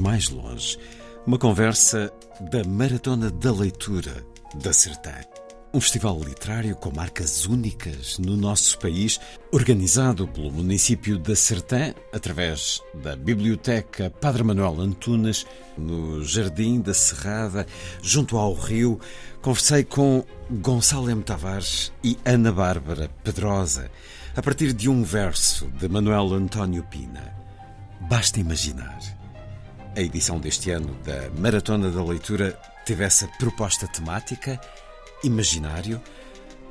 Mais longe. Uma conversa da Maratona da Leitura da Sertã. Um festival literário com marcas únicas no nosso país, organizado pelo município da Sertã, através da Biblioteca Padre Manuel Antunes, no Jardim da Serrada, junto ao rio. Conversei com Gonçalo M. Tavares e Ana Bárbara Pedrosa, a partir de um verso de Manuel António Pina. Basta imaginar. A edição deste ano da Maratona da Leitura teve essa proposta temática, imaginário,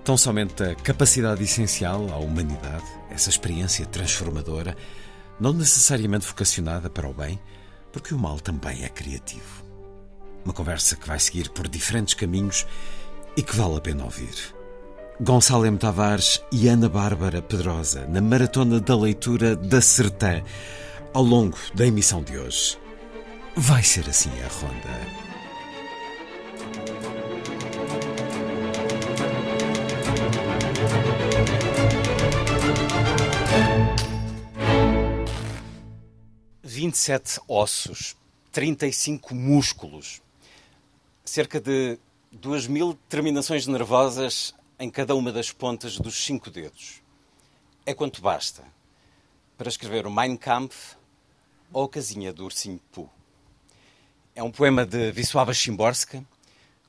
tão somente a capacidade essencial à humanidade, essa experiência transformadora, não necessariamente vocacionada para o bem, porque o mal também é criativo. Uma conversa que vai seguir por diferentes caminhos e que vale a pena ouvir. Gonçalo M. Tavares e Ana Bárbara Pedrosa na Maratona da Leitura da Sertã, ao longo da emissão de hoje. Vai ser assim a ronda. Vinte e sete ossos, 35 músculos, cerca de duas mil terminações nervosas em cada uma das pontas dos cinco dedos. É quanto basta para escrever o Mein Kampf ou a Casinha do Ursinho Poo. É um poema de Wisława Szymborska,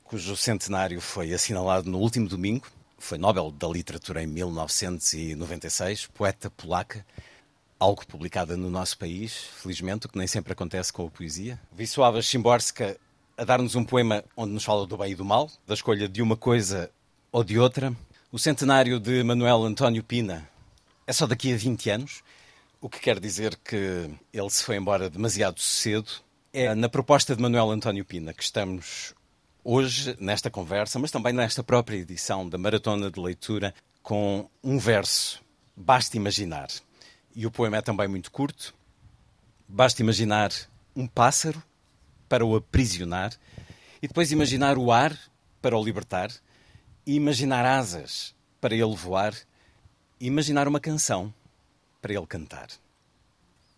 cujo centenário foi assinalado no último domingo. Foi Nobel da Literatura em 1996, poeta polaca, algo publicada no nosso país, felizmente, o que nem sempre acontece com a poesia. Wisława Szymborska a dar-nos um poema onde nos fala do bem e do mal, da escolha de uma coisa ou de outra. O centenário de Manuel António Pina é só daqui a 20 anos, o que quer dizer que ele se foi embora demasiado cedo. É na proposta de Manuel António Pina que estamos hoje nesta conversa, mas também nesta própria edição da Maratona de Leitura, com um verso. Basta imaginar. E o poema é também muito curto. Basta imaginar um pássaro para o aprisionar e depois imaginar o ar para o libertar e imaginar asas para ele voar e imaginar uma canção para ele cantar.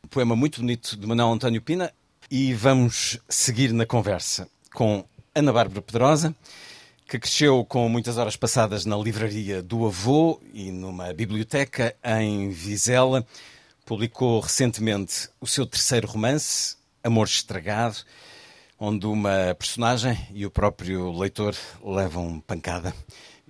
Um poema muito bonito de Manuel António Pina e vamos seguir na conversa com Ana Bárbara Pedrosa, que cresceu com muitas horas passadas na livraria do avô e numa biblioteca em Vizela. Publicou recentemente o seu terceiro romance, Amor Estragado, onde uma personagem e o próprio leitor levam pancada.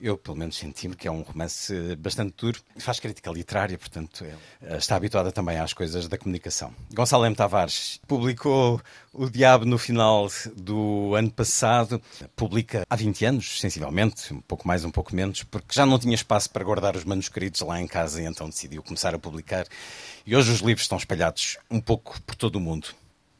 Eu, pelo menos, senti-me que é um romance bastante duro. Faz crítica literária, portanto, está habituada também às coisas da comunicação. Gonçalo M. Tavares publicou O Diabo no final do ano passado. Publica há 20 anos, sensivelmente, um pouco mais, um pouco menos, porque já não tinha espaço para guardar os manuscritos lá em casa e então decidiu começar a publicar. E hoje os livros estão espalhados um pouco por todo o mundo.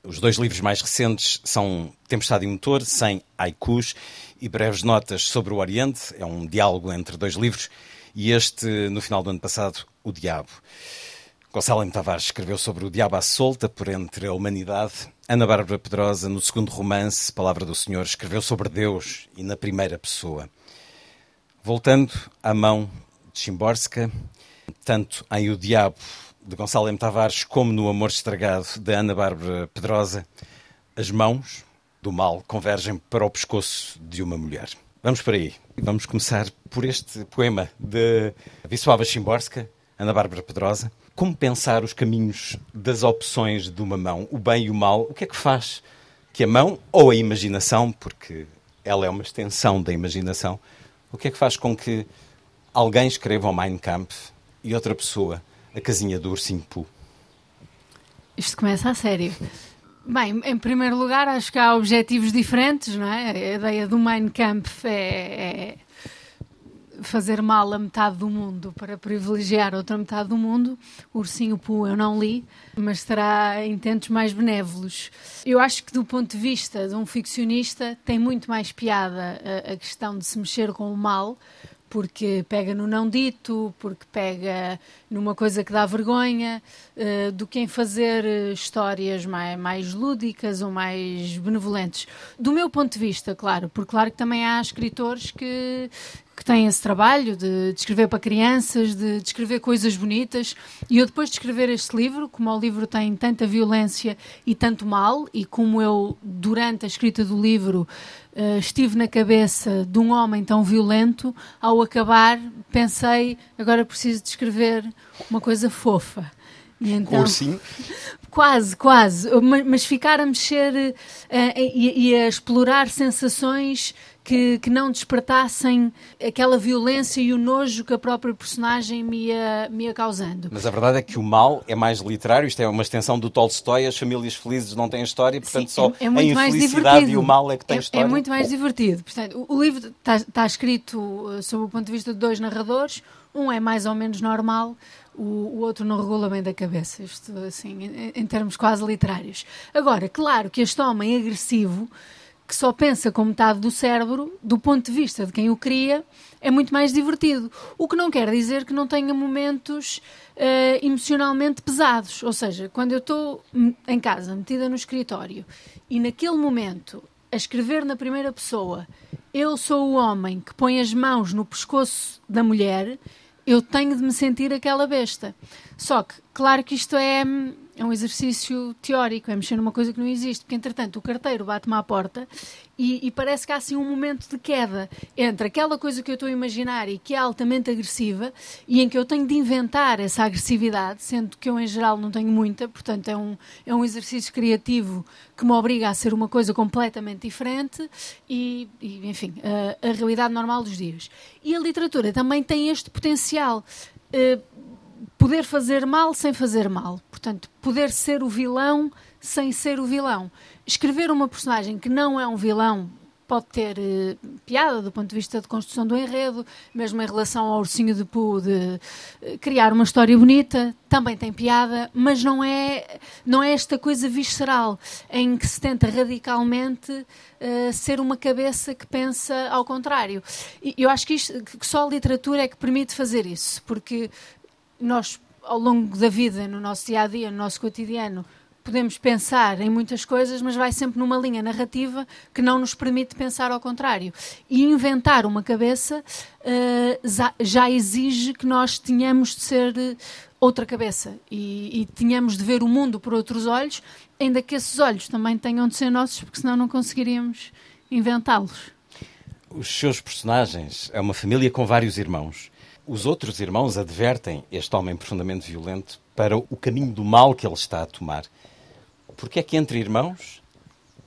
Os dois livros mais recentes são Tempestade e Motor, sem haikus, e breves notas sobre o Oriente. É um diálogo entre dois livros. E este, no final do ano passado, O Diabo. Gonçalo M. Tavares escreveu sobre o diabo à solta por entre a humanidade. Ana Bárbara Pedrosa, no segundo romance, Palavra do Senhor, escreveu sobre Deus e na primeira pessoa. Voltando à mão de Chimborska, tanto em O Diabo de Gonçalo M. Tavares, como no Amor Estragado, de Ana Bárbara Pedrosa, as mãos do mal convergem para o pescoço de uma mulher. Vamos por aí. Vamos começar por este poema de Wisława Szymborska, Ana Bárbara Pedrosa. Como pensar os caminhos das opções de uma mão, o bem e o mal? O que é que faz que a mão, ou a imaginação, porque ela é uma extensão da imaginação, o que é que faz com que alguém escreva o Mein Kampf e outra pessoa a casinha do ursinho Poo. Isto começa a sério. Bem, em primeiro lugar, acho que há objetivos diferentes, não é? A ideia do Mein Kampf é, é fazer mal a metade do mundo para privilegiar outra metade do mundo. O Ursinho Poo eu não li, mas terá intentos mais benévolos. Eu acho que, do ponto de vista de um ficcionista, tem muito mais piada a, a questão de se mexer com o mal porque pega no não dito, porque pega numa coisa que dá vergonha, uh, do que em fazer eh, histórias mais, mais lúdicas ou mais benevolentes. Do meu ponto de vista, claro, porque claro que também há escritores que, que têm esse trabalho de, de, escrever para crianças, de, de, escrever coisas bonitas. E eu, depois de escrever este livro, como o livro tem tanta violência e tanto mal, e como eu, durante a escrita do livro, uh, estive na cabeça de um homem tão violento, ao acabar, pensei: agora preciso de escrever uma coisa fofa. E então, Ursinho? Quase, quase. Mas, mas ficar a mexer uh, e, e a explorar sensações que, que não despertassem aquela violência e o nojo que a própria personagem me ia, me ia causando. Mas a verdade é que o mal é mais literário, isto é uma extensão do Tolstói, as famílias felizes não têm história, portanto Sim, só é, é a infelicidade e o mal é que tem é, história. É muito mais divertido. Portanto, o, o livro está, está escrito uh, sob o ponto de vista de dois narradores, um é mais ou menos normal, o, o, outro não regula bem da cabeça, isto assim, em, em, termos quase literários. Agora, claro que este homem agressivo que só pensa com metade do cérebro, do ponto de vista de quem o cria, é muito mais divertido. O que não quer dizer que não tenha momentos uh, emocionalmente pesados. Ou seja, quando eu estou em casa, metida no escritório, e naquele momento, a escrever na primeira pessoa, eu sou o homem que põe as mãos no pescoço da mulher, eu tenho de me sentir aquela besta. Só que, claro que isto é é um exercício teórico, é mexer numa coisa que não existe, porque entretanto o carteiro bate-me à porta e, e, parece que há assim um momento de queda entre aquela coisa que eu estou a imaginar e que é altamente agressiva e em que eu tenho de inventar essa agressividade, sendo que eu em geral não tenho muita, portanto é um, é um exercício criativo que me obriga a ser uma coisa completamente diferente e, e enfim, a, a, realidade normal dos dias. E a literatura também tem este potencial. Uh, poder fazer mal sem fazer mal. Portanto, poder ser o vilão sem ser o vilão. Escrever uma personagem que não é um vilão pode ter uh, piada do ponto de vista de construção do enredo, mesmo em relação ao ursinho de Pooh, de uh, criar uma história bonita, também tem piada, mas não é, não é esta coisa visceral em que se tenta radicalmente uh, ser uma cabeça que pensa ao contrário. E eu acho que, isto, que só a literatura é que permite fazer isso, porque nós, ao longo da vida, no nosso dia a dia, no nosso cotidiano, podemos pensar em muitas coisas, mas vai sempre numa linha narrativa que não nos permite pensar ao contrário. E inventar uma cabeça uh, já exige que nós tenhamos de ser eh, outra cabeça e, e tenhamos de ver o mundo por outros olhos, ainda que esses olhos também tenham de ser nossos, porque senão não conseguiríamos inventá-los. Os seus personagens é uma família com vários irmãos. Os outros irmãos advertem este homem profundamente violento para o caminho do mal que ele está a tomar. Porque é que entre irmãos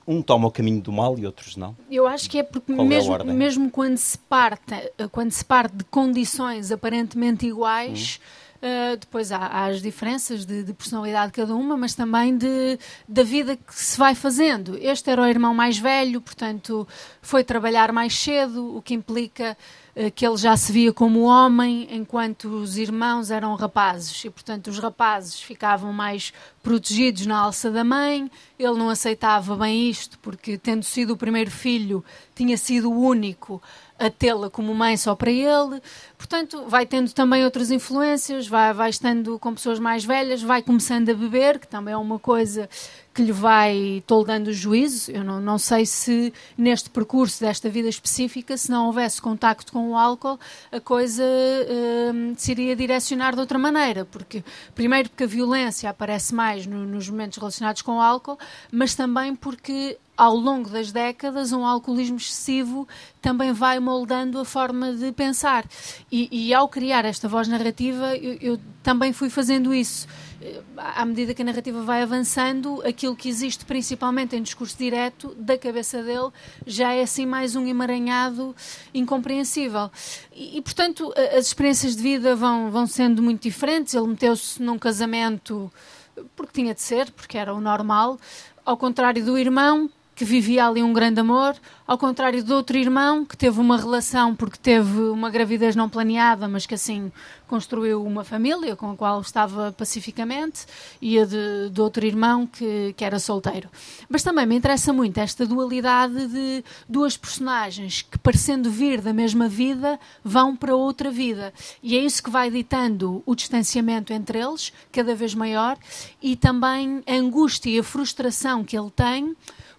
um toma o caminho do mal e outros não? Eu acho que é porque Qual mesmo, é mesmo quando, se parte, quando se parte de condições aparentemente iguais. Hum Uh, depois há, há, as diferenças de, de, personalidade de cada uma, mas também de, da vida que se vai fazendo. Este era o irmão mais velho, portanto, foi trabalhar mais cedo, o que implica que ele já se via como homem, enquanto os irmãos eram rapazes. E, portanto, os rapazes ficavam mais protegidos na alça da mãe. Ele não aceitava bem isto, porque, tendo sido o primeiro filho, tinha sido o único a tê-la como mãe só para ele. Portanto, vai tendo também outras influências, vai, vai estando com pessoas mais velhas, vai começando a beber, que também é uma coisa que lhe vai toldando o juízo. Eu não, não sei se neste percurso desta vida específica, se não houvesse contacto com o álcool, a coisa uh, se iria direcionar de outra maneira. Porque, primeiro, porque a violência aparece mais no, nos momentos relacionados com o álcool, mas também porque ao longo das décadas, um alcoolismo excessivo também vai moldando a forma de pensar. E, e ao criar esta voz narrativa, eu, eu, também fui fazendo isso. À medida que a narrativa vai avançando, aquilo que existe principalmente em discurso direto da cabeça dele já é assim mais um emaranhado incompreensível. E, e portanto, as experiências de vida vão, vão sendo muito diferentes. Ele meteu-se num casamento porque tinha de ser, porque era o normal, ao contrário do irmão, que vivia ali um grande amor, ao contrário do outro irmão que teve uma relação porque teve uma gravidez não planeada, mas que assim construiu uma família com a qual estava pacificamente, e a de, de outro irmão que, que era solteiro. Mas também me interessa muito esta dualidade de duas personagens que, parecendo vir da mesma vida, vão para outra vida. E é isso que vai ditando o distanciamento entre eles, cada vez maior, e também a angústia e a frustração que ele tem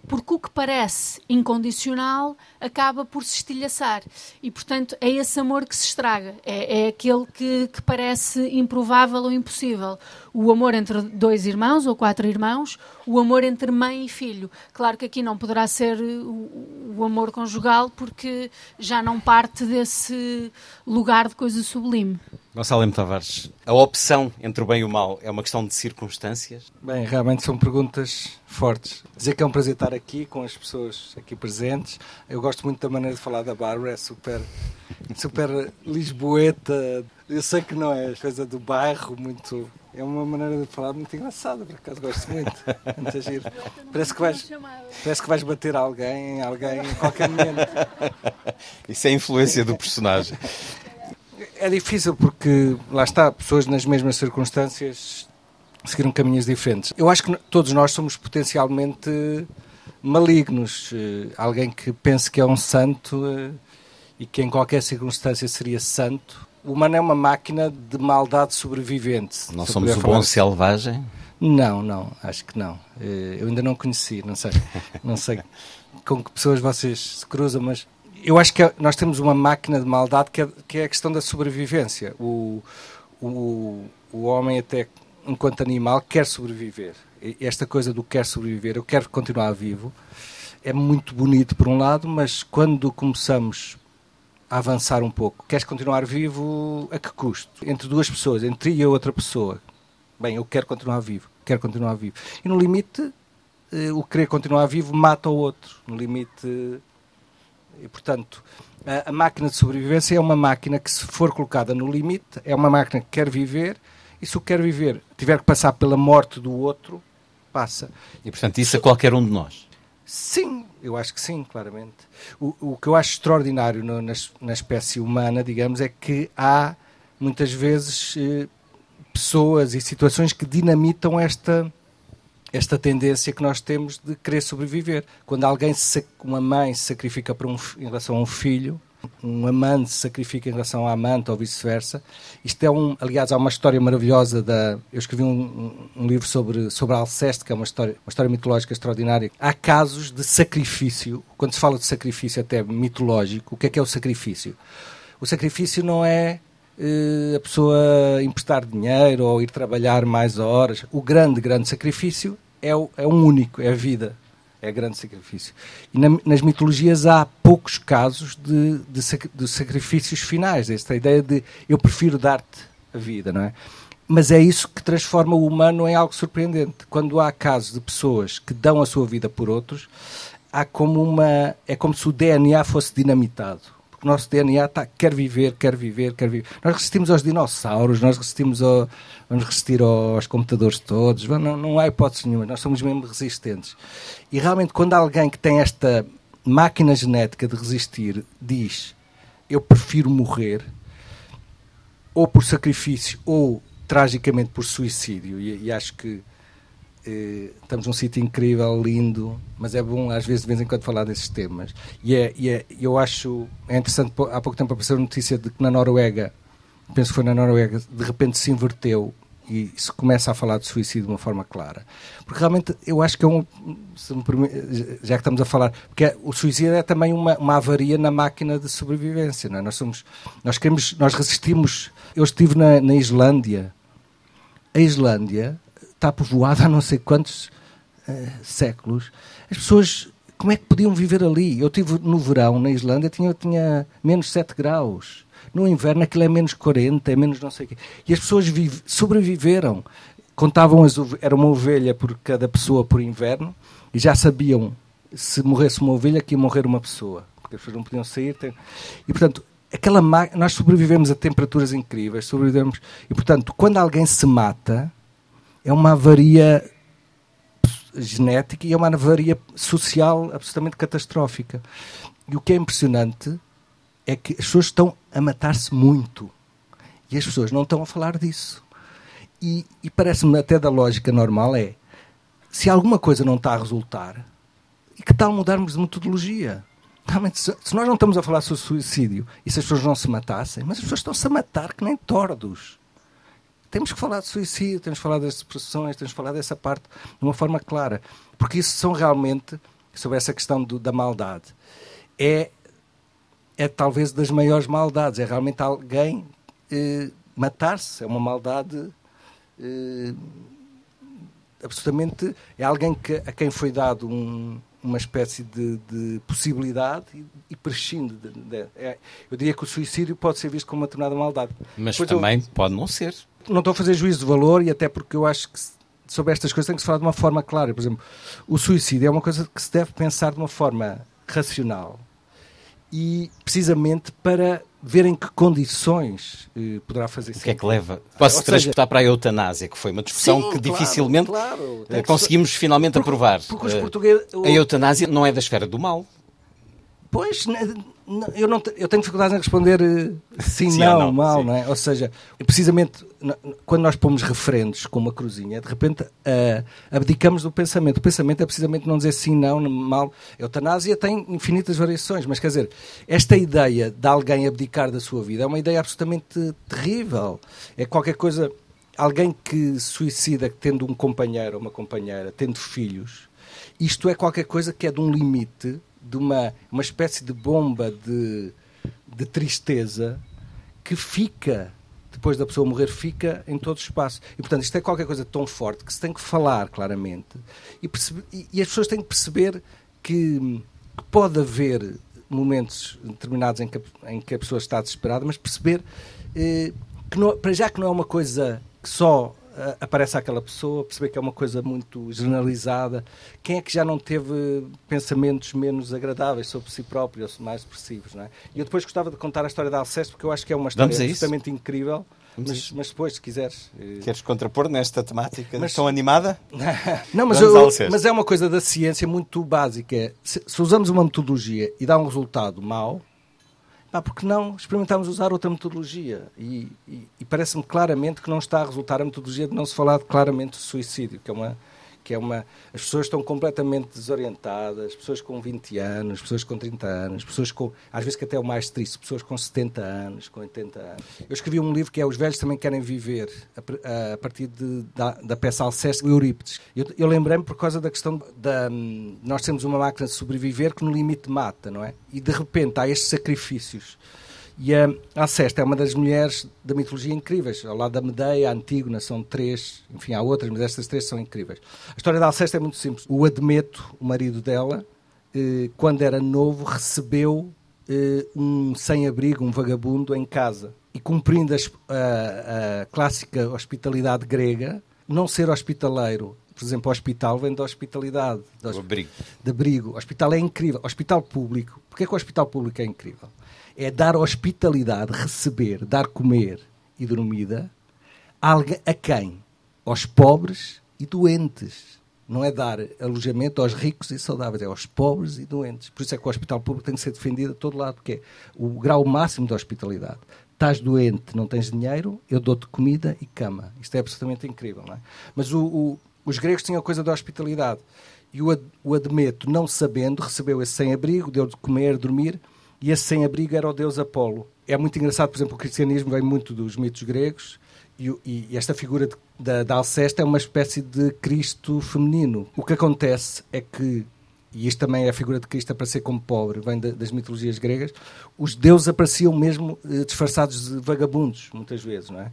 porque o que parece incondicional acaba por se estilhaçar. E, portanto, é esse amor que se estraga. É, é aquele que, que, parece improvável ou impossível. O amor entre dois irmãos ou quatro irmãos, o amor entre mãe e filho. Claro que aqui não poderá ser o, o amor conjugal, porque já não parte desse lugar de coisa sublime. Gonçalo. Tavares, a opção entre o bem e o mal é uma questão de circunstâncias? Bem, realmente são perguntas fortes. Dizer que é um prazer estar aqui com as pessoas aqui presentes. Eu gosto muito da maneira de falar da Bárbara, é super, super lisboeta. Eu sei que não é coisa do bairro, muito. É uma maneira de falar muito engraçada, por acaso gosto muito. muito giro. Parece que vais, parece que vais bater alguém, alguém em qualquer momento. Isso é a influência do personagem. É difícil porque, lá está, pessoas nas mesmas circunstâncias seguiram caminhos diferentes. Eu acho que todos nós somos potencialmente malignos. Uh, alguém que pense que é um santo uh, e que em qualquer circunstância seria santo. O humano é uma máquina de maldade sobrevivente. Não somos o bom selvagem? Não, não, acho que não. Uh, eu ainda não conheci, não sei, não sei com que pessoas vocês se cruzam, mas eu acho que nós temos uma máquina de maldade que é, que é a questão da sobrevivência. O, o, o homem até enquanto animal, quer sobreviver. Esta coisa do quer sobreviver, eu quero continuar vivo, é muito bonito por um lado, mas quando começamos a avançar um pouco, queres continuar vivo a que custo? Entre duas pessoas, entre ti e outra pessoa. Bem, eu quero continuar vivo, quero continuar vivo. E no limite, eh, o querer continuar vivo mata o outro. No limite. E, portanto, a, a máquina de sobrevivência é uma máquina que, se for colocada no limite, é uma máquina que quer viver e se o quer viver tiver que passar pela morte do outro, passa. E portanto isso a qualquer um de nós? Sim, eu acho que sim, claramente. O, o que eu acho extraordinário no, na, na, espécie humana, digamos, é que há muitas vezes eh, pessoas e situações que dinamitam esta esta tendência que nós temos de querer sobreviver. Quando alguém, uma mãe se sacrifica um, em relação a um filho, um amante se sacrifica em relação à amante ou vice-versa. Isto é um, aliás, há uma história maravilhosa da. Eu escrevi um, um, livro sobre, sobre Alceste, que é uma história, uma história mitológica extraordinária. Há casos de sacrifício, quando se fala de sacrifício até mitológico, o que é que é o sacrifício? O sacrifício não é a pessoa emprestar dinheiro ou ir trabalhar mais horas. O grande, grande sacrifício é, o, é um único, é a vida é grande sacrifício. E na, nas mitologias há poucos casos de, de, de, sacrifícios finais, esta ideia de eu prefiro dar-te a vida, não é? Mas é isso que transforma o humano em algo surpreendente. Quando há casos de pessoas que dão a sua vida por outros, há como uma. é como se o DNA fosse dinamitado o nosso DNA está, quer viver, quer viver, quer viver. Nós resistimos aos dinossauros, nós resistimos ao, vamos resistir aos computadores todos, não, não há hipótese nenhuma, nós somos mesmo resistentes. E realmente, quando alguém que tem esta máquina genética de resistir diz eu prefiro morrer, ou por sacrifício, ou tragicamente por suicídio, e, e acho que estamos num sítio incrível, lindo, mas é bom às vezes de vez em quando falar desses temas. E, é, e é, eu acho é interessante, há pouco tempo apareceu a notícia de que na Noruega, penso que foi na Noruega, de repente se inverteu e se começa a falar de suicídio de uma forma clara. Porque realmente eu acho que é um. já que estamos a falar. Porque é, o suicídio é também uma, uma avaria na máquina de sobrevivência. Não é? Nós somos. Nós queremos. Nós resistimos. Eu estive na, na Islândia. A Islândia está povoada há não sei quantos uh, séculos. As pessoas, como é que podiam viver ali? Eu estive no verão na Islândia, tinha, tinha menos 7 graus. No inverno aquilo é menos 40, é menos não sei o quê. E as pessoas vive, sobreviveram. Contavam, as, era uma ovelha por cada pessoa por inverno e já sabiam se morresse uma ovelha que ia morrer uma pessoa. Porque as pessoas não podiam sair. Tem... E portanto, aquela nós sobrevivemos a temperaturas incríveis, sobrevivemos. E portanto, quando alguém se mata, é uma avaria genética e é uma avaria social absolutamente catastrófica. E o que é impressionante é que as pessoas estão a matar-se muito. E as pessoas não estão a falar disso. E, e parece-me até da lógica normal é se alguma coisa não está a resultar, e que tal mudarmos de metodologia? Realmente, se, se nós não estamos a falar sobre suicídio e se as pessoas não se matassem, mas as pessoas estão-se a matar que nem tordos. Temos que falar de suicídio, temos que falar das depressões, temos que falar dessa parte de uma forma clara. Porque isso são realmente, sobre essa questão do, da maldade, é, é talvez das maiores maldades. É realmente alguém eh, matar-se. É uma maldade eh, absolutamente. É alguém que, a quem foi dado um, uma espécie de, de possibilidade e, e prescinde. De, de, é, eu diria que o suicídio pode ser visto como uma determinada maldade. Mas Depois também eu, pode não ser. Não estou a fazer juízo de valor e até porque eu acho que sobre estas coisas tem que se falar de uma forma clara. Por exemplo, o suicídio é uma coisa que se deve pensar de uma forma racional e precisamente para ver em que condições eh, poderá fazer isso. O que é que leva? Posso transportar para a eutanásia, que foi uma discussão sim, que claro, dificilmente claro. Eh, conseguimos finalmente porque, aprovar. Porque os eh, portugueses, a eutanásia não é da esfera do mal. Pois, eu, não, eu tenho dificuldade em responder eh, sim, sim não, não, mal, sim. não é? Ou seja, precisamente quando nós pomos referentes com uma cruzinha, de repente uh, abdicamos do pensamento. O pensamento é precisamente não dizer sim, não, mal. A eutanásia tem infinitas variações, mas quer dizer, esta ideia de alguém abdicar da sua vida é uma ideia absolutamente terrível. É qualquer coisa. Alguém que suicida tendo um companheiro ou uma companheira, tendo filhos, isto é qualquer coisa que é de um limite de uma, uma espécie de bomba de, de tristeza que fica, depois da pessoa morrer, fica em todo o espaço. E, portanto, isto é qualquer coisa tão forte que se tem que falar claramente e, perceber, e, e as pessoas têm que perceber que, que pode haver momentos determinados em que, em que a pessoa está desesperada, mas perceber eh, que não, para já que não é uma coisa que só aparece aquela pessoa, perceber que é uma coisa muito generalizada. Quem é que já não teve pensamentos menos agradáveis sobre si próprio, mais depressivos, não é? E eu depois gostava de contar a história da Alceste, porque eu acho que é uma história absolutamente incrível. Mas, mas, depois, se quiseres. Eh, Queres contrapor nesta temática mas, tão animada? não, mas, eu, mas é uma coisa da ciência muito básica. Se, se usamos uma metodologia e dá um resultado mau, Pá, porque não experimentarmos usar outra metodologia? E, e, e parece-me claramente que não está a resultar a metodologia de não se falar claramente de suicídio, que é uma, que é uma. As pessoas estão completamente desorientadas, pessoas com 20 anos, pessoas com 30 anos, pessoas com. às vezes que até é o mais triste, pessoas com 70 anos, com 80 anos. Eu escrevi um livro que é Os Velhos Também Querem Viver, a, a partir de, da, da peça Alceste de Eurípides. Eu, eu lembrei-me por causa da questão da. Nós temos uma máquina de sobreviver que no limite mata, não é? E de repente há estes sacrifícios e a Alceste é uma das mulheres da mitologia incríveis. Ao lado da Medeia, a Antígona, são três. Enfim, há outras, mas estas três são incríveis. A história da Alceste é muito simples. O Admeto, o marido dela, eh, quando era novo, recebeu eh, um sem-abrigo, um vagabundo, em casa. E cumprindo a, a clássica hospitalidade grega, não ser hospitaleiro por exemplo, o hospital vem da hospitalidade. Do abrigo. De abrigo. O hospital é incrível. O hospital público. Porquê que o hospital público é incrível? É dar hospitalidade, receber, dar comer e dormida a quem? Aos pobres e doentes. Não é dar alojamento aos ricos e saudáveis, é aos pobres e doentes. Por isso é que o hospital público tem que ser defendido a todo lado, porque é o grau máximo de hospitalidade. Estás doente, não tens dinheiro, eu dou-te comida e cama. Isto é absolutamente incrível, não é? Mas o, o, os gregos tinham a coisa da hospitalidade. E o, o Admeto, não sabendo, recebeu esse sem-abrigo, deu de comer, dormir, e esse sem-abrigo era o deus Apolo. É muito engraçado, por exemplo, o cristianismo vem muito dos mitos gregos e, e esta figura de, da, da Alceste é uma espécie de Cristo feminino. O que acontece é que e isto também é a figura de Cristo para ser como pobre, vem das mitologias gregas, os deuses apareciam mesmo eh, disfarçados de vagabundos, muitas vezes, não é?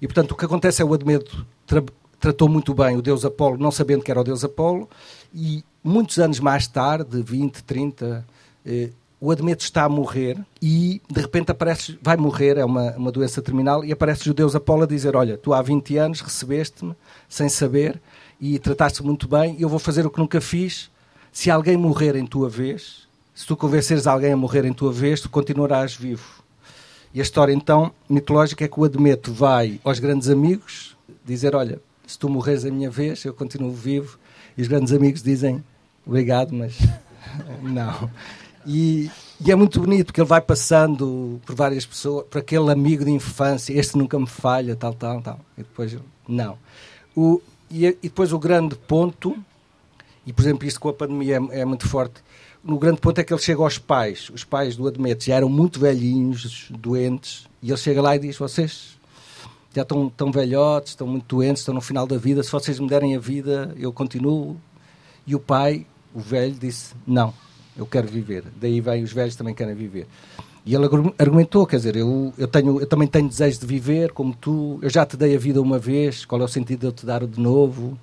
E, portanto, o que acontece é o Admeto tra tratou muito bem o deus Apolo, não sabendo que era o deus Apolo, e muitos anos mais tarde, 20, 30, eh, o Admeto está a morrer e de repente aparece, vai morrer, é uma, uma doença terminal, e aparece o deus Apolo a dizer: Olha, tu há 20 anos recebeste-me sem saber e trataste muito bem, e eu vou fazer o que nunca fiz. Se alguém morrer em tua vez, se tu convenceres alguém a morrer em tua vez, tu continuarás vivo. E a história então mitológica é que o Admeto vai aos grandes amigos dizer: Olha, se tu morreres a minha vez, eu continuo vivo E os grandes amigos dizem obrigado, mas não. E, e, é muito bonito porque ele vai passando por várias pessoas, por aquele amigo de infância, este nunca me falha, tal, tal, tal. E depois, não. O, e, e depois o grande ponto, e por exemplo isto com a pandemia é, é muito forte, no grande ponto é que ele chega aos pais, os pais do Admete já eram muito velhinhos, doentes, e ele chega lá e diz: Vocês já estão tão velhotes, estão muito doentes, estão no final da vida, se vocês me derem a vida, eu continuo. E o pai, o velho, disse: Não, eu quero viver. Daí vem os velhos também querem viver. E ele argumentou, quer dizer, eu, eu, tenho, eu também tenho desejo de viver, como tu, eu já te dei a vida uma vez, qual é o sentido de eu te dar de novo?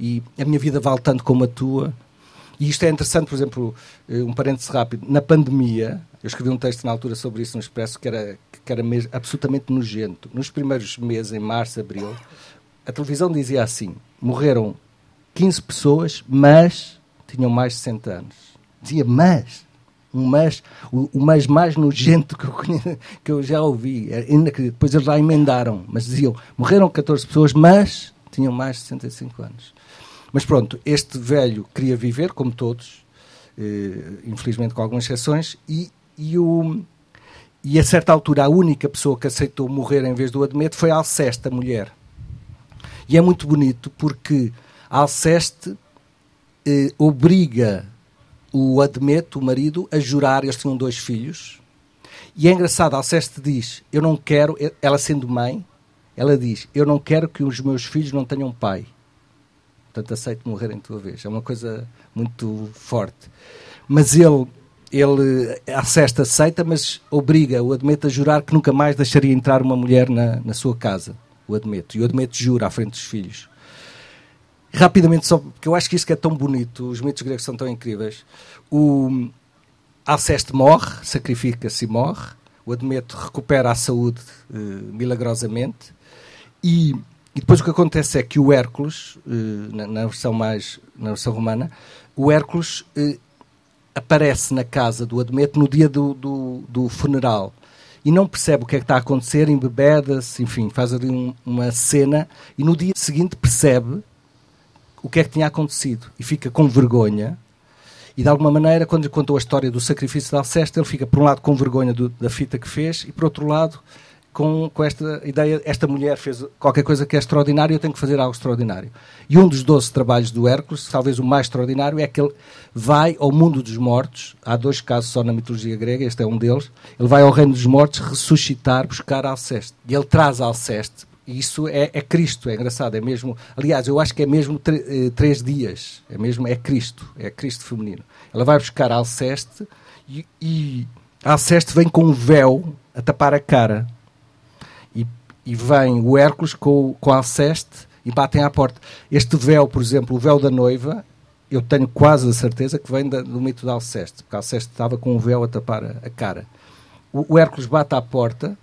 E a minha vida vale tanto como a tua. E isto é interessante, por exemplo, eh, um parênteses rápido, na pandemia, eu escrevi um texto na altura sobre isso no Expresso que era, que era mesmo, absolutamente nojento. Nos primeiros meses, em março, abril, a televisão dizia assim: morreram 15 pessoas, mas tinham mais de 60 anos. Dizia mas. Um mas, o, o mas mais nojento que eu, que eu já ouvi. É Depois eles lá emendaram, mas diziam: morreram 14 pessoas, mas tinham mais de 65 anos. Mas pronto, este velho queria viver, como todos, eh, infelizmente com algumas exceções, e, e, o, e a certa altura a única pessoa que aceitou morrer em vez do Admete foi a Alceste, a mulher. E é muito bonito porque a Alceste eh, obriga o Admete, o marido, a jurar, eles tinham dois filhos, e é engraçado, Alceste diz, eu não quero, ela sendo mãe, ela diz, eu não quero que os meus filhos não tenham pai. Portanto, aceito morrer em tua vez. É uma coisa muito forte. Mas ele, ele a Cesta aceita, mas obriga o Admeto a jurar que nunca mais deixaria entrar uma mulher na, na sua casa. O Admeto. E o Admeto jura à frente dos filhos. Rapidamente, só porque eu acho que isso que é tão bonito, os mitos gregos são tão incríveis. O Alceste morre, sacrifica-se e morre. O Admeto recupera a saúde uh, milagrosamente. E e depois o que acontece é que o Hércules, eh, na, versão mais na versão romana, o Hércules eh, aparece na casa do Admeto no dia do, do, do, funeral e não percebe o que é que está a acontecer, embebeda-se, enfim, faz ali um, uma cena e no dia seguinte percebe o que é que tinha acontecido e fica com vergonha. E de alguma maneira, quando lhe contou a história do sacrifício de Alceste, ele fica por um lado com vergonha do, da fita que fez e por outro lado com, com esta ideia, esta mulher fez qualquer coisa que é extraordinário, eu tenho que fazer algo extraordinário. E um dos doze trabalhos do Hércules, talvez o mais extraordinário, é que ele vai ao mundo dos mortos, há dois casos só na mitologia grega, este é um deles, ele vai ao reino dos mortos ressuscitar, buscar Alceste. E ele traz Alceste, e isso é, é, Cristo, é engraçado, é mesmo, aliás, eu acho que é mesmo eh, três dias, é mesmo, é Cristo, é Cristo feminino. Ela vai buscar Alceste e, e Alceste vem com um véu a tapar a cara e vem o Hércules com, com Alceste e batem à porta. Este véu, por exemplo, o véu da noiva, eu tenho quase a certeza que vem da, do mito de Alceste, porque Alceste estava com um véu a tapar a, a cara. O, o, Hércules bate à porta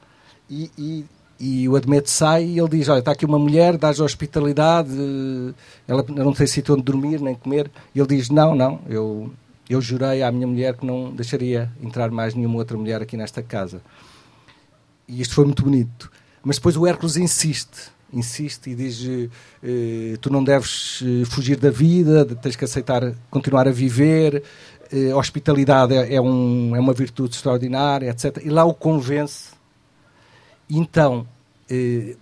e, e, e, o Admete sai e ele diz: Olha, está aqui uma mulher, dás hospitalidade, ela não tem sítio onde dormir nem comer. E ele diz: Não, não, eu, eu jurei à minha mulher que não deixaria entrar mais nenhuma outra mulher aqui nesta casa. E isto foi muito bonito. Mas depois o Hércules insiste, insiste e diz: eh, tu não deves eh, fugir da vida, tens que aceitar continuar a viver. Eh, a hospitalidade é, é, um, é uma virtude extraordinária, etc. E lá o convence. Então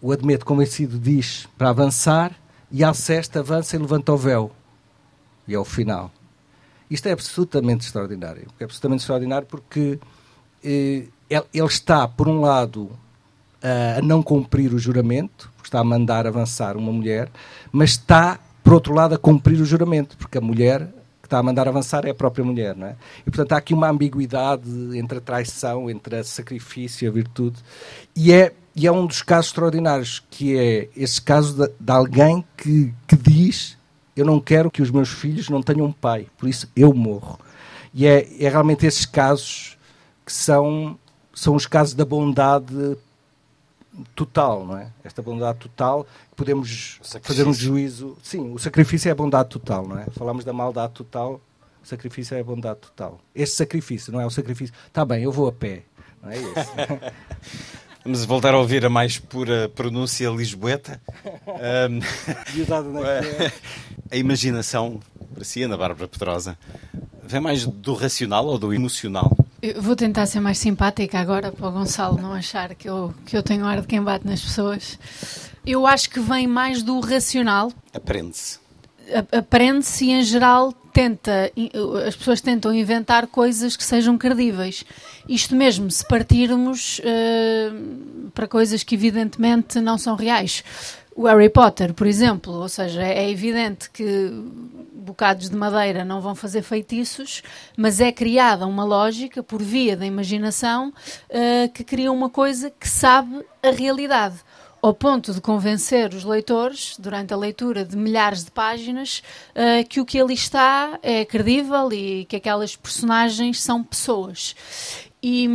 o Admeto, convencido, diz para avançar e Alceste avança e levanta o véu. E é o final. Isto é absolutamente extraordinário. É absolutamente extraordinário porque ele está, por um lado, a não cumprir o juramento, está a mandar avançar uma mulher, mas está, por outro lado, a cumprir o juramento, porque a mulher que está a mandar avançar é a própria mulher, não é? E, portanto, há aqui uma ambiguidade entre a traição, entre a sacrifício e a virtude, e é, e é um dos casos extraordinários, que é esse caso de, de alguém que, que diz eu não quero que os meus filhos não tenham um pai, por isso eu morro. E é, é realmente esses casos que são, são os casos da bondade total, não é? Esta bondade total, podemos fazer um juízo. Sim, o sacrifício é a bondade total, não é? Falamos da maldade total, o sacrifício é a bondade total. Este sacrifício, não é o sacrifício. Está bem, eu vou a pé, não é isso? Vamos voltar a ouvir a mais pura pronúncia lisboeta. Um, é a imaginação, para si, Ana Bárbara Pedrosa, vem mais do racional ou do emocional? Eu vou tentar ser mais simpática agora para o Gonçalo não achar que eu, que eu tenho ar de quem bate nas pessoas. Eu acho que vem mais do racional. Aprende-se. Aprende-se em geral, tenta, as pessoas tentam inventar coisas que sejam credíveis. Isto mesmo, se partirmos uh, para coisas que evidentemente não são reais. O Harry Potter, por exemplo, ou seja, é evidente que bocados de madeira não vão fazer feitiços, mas é criada uma lógica por via da imaginação uh, que cria uma coisa que sabe a realidade ao ponto de convencer os leitores, durante a leitura de milhares de páginas, uh, que o que ali está é credível e que aquelas personagens são pessoas. E,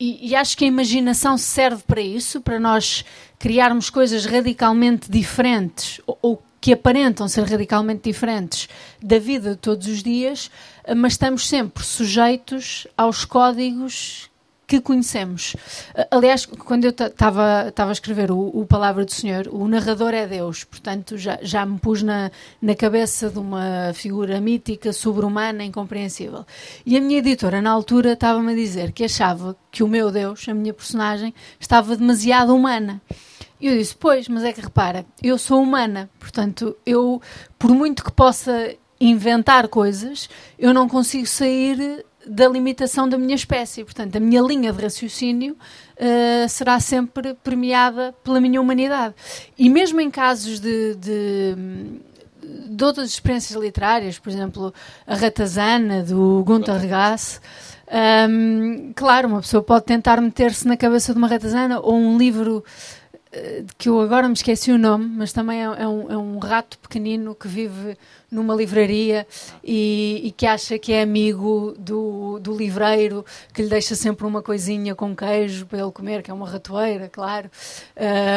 e, e, acho que a imaginação serve para isso, para nós criarmos coisas radicalmente diferentes ou, ou que aparentam ser radicalmente diferentes da vida de todos os dias, mas estamos sempre sujeitos aos códigos que conhecemos. Aliás, quando eu estava a escrever o, o, Palavra do Senhor, o narrador é Deus, portanto já, já me pus na, na cabeça de uma figura mítica, sobre-humana, incompreensível. E a minha editora, na altura, estava-me a dizer que achava que o meu Deus, a minha personagem, estava demasiado humana. E eu disse, pois, mas é que repara, eu sou humana, portanto, eu, por muito que possa inventar coisas, eu não consigo sair da limitação da minha espécie. Portanto, a minha linha de raciocínio uh, será sempre premiada pela minha humanidade. E mesmo em casos de, de, de outras experiências literárias, por exemplo, a Ratazana, do Gunther Grass, um, ehm, claro, uma pessoa pode tentar meter-se na cabeça de uma ratazana ou um livro que eu agora me esqueci o nome, mas também é, é, um, é um rato pequenino que vive numa livraria e, e, que acha que é amigo do, do livreiro, que lhe deixa sempre uma coisinha com queijo para ele comer, que é uma ratoeira, claro.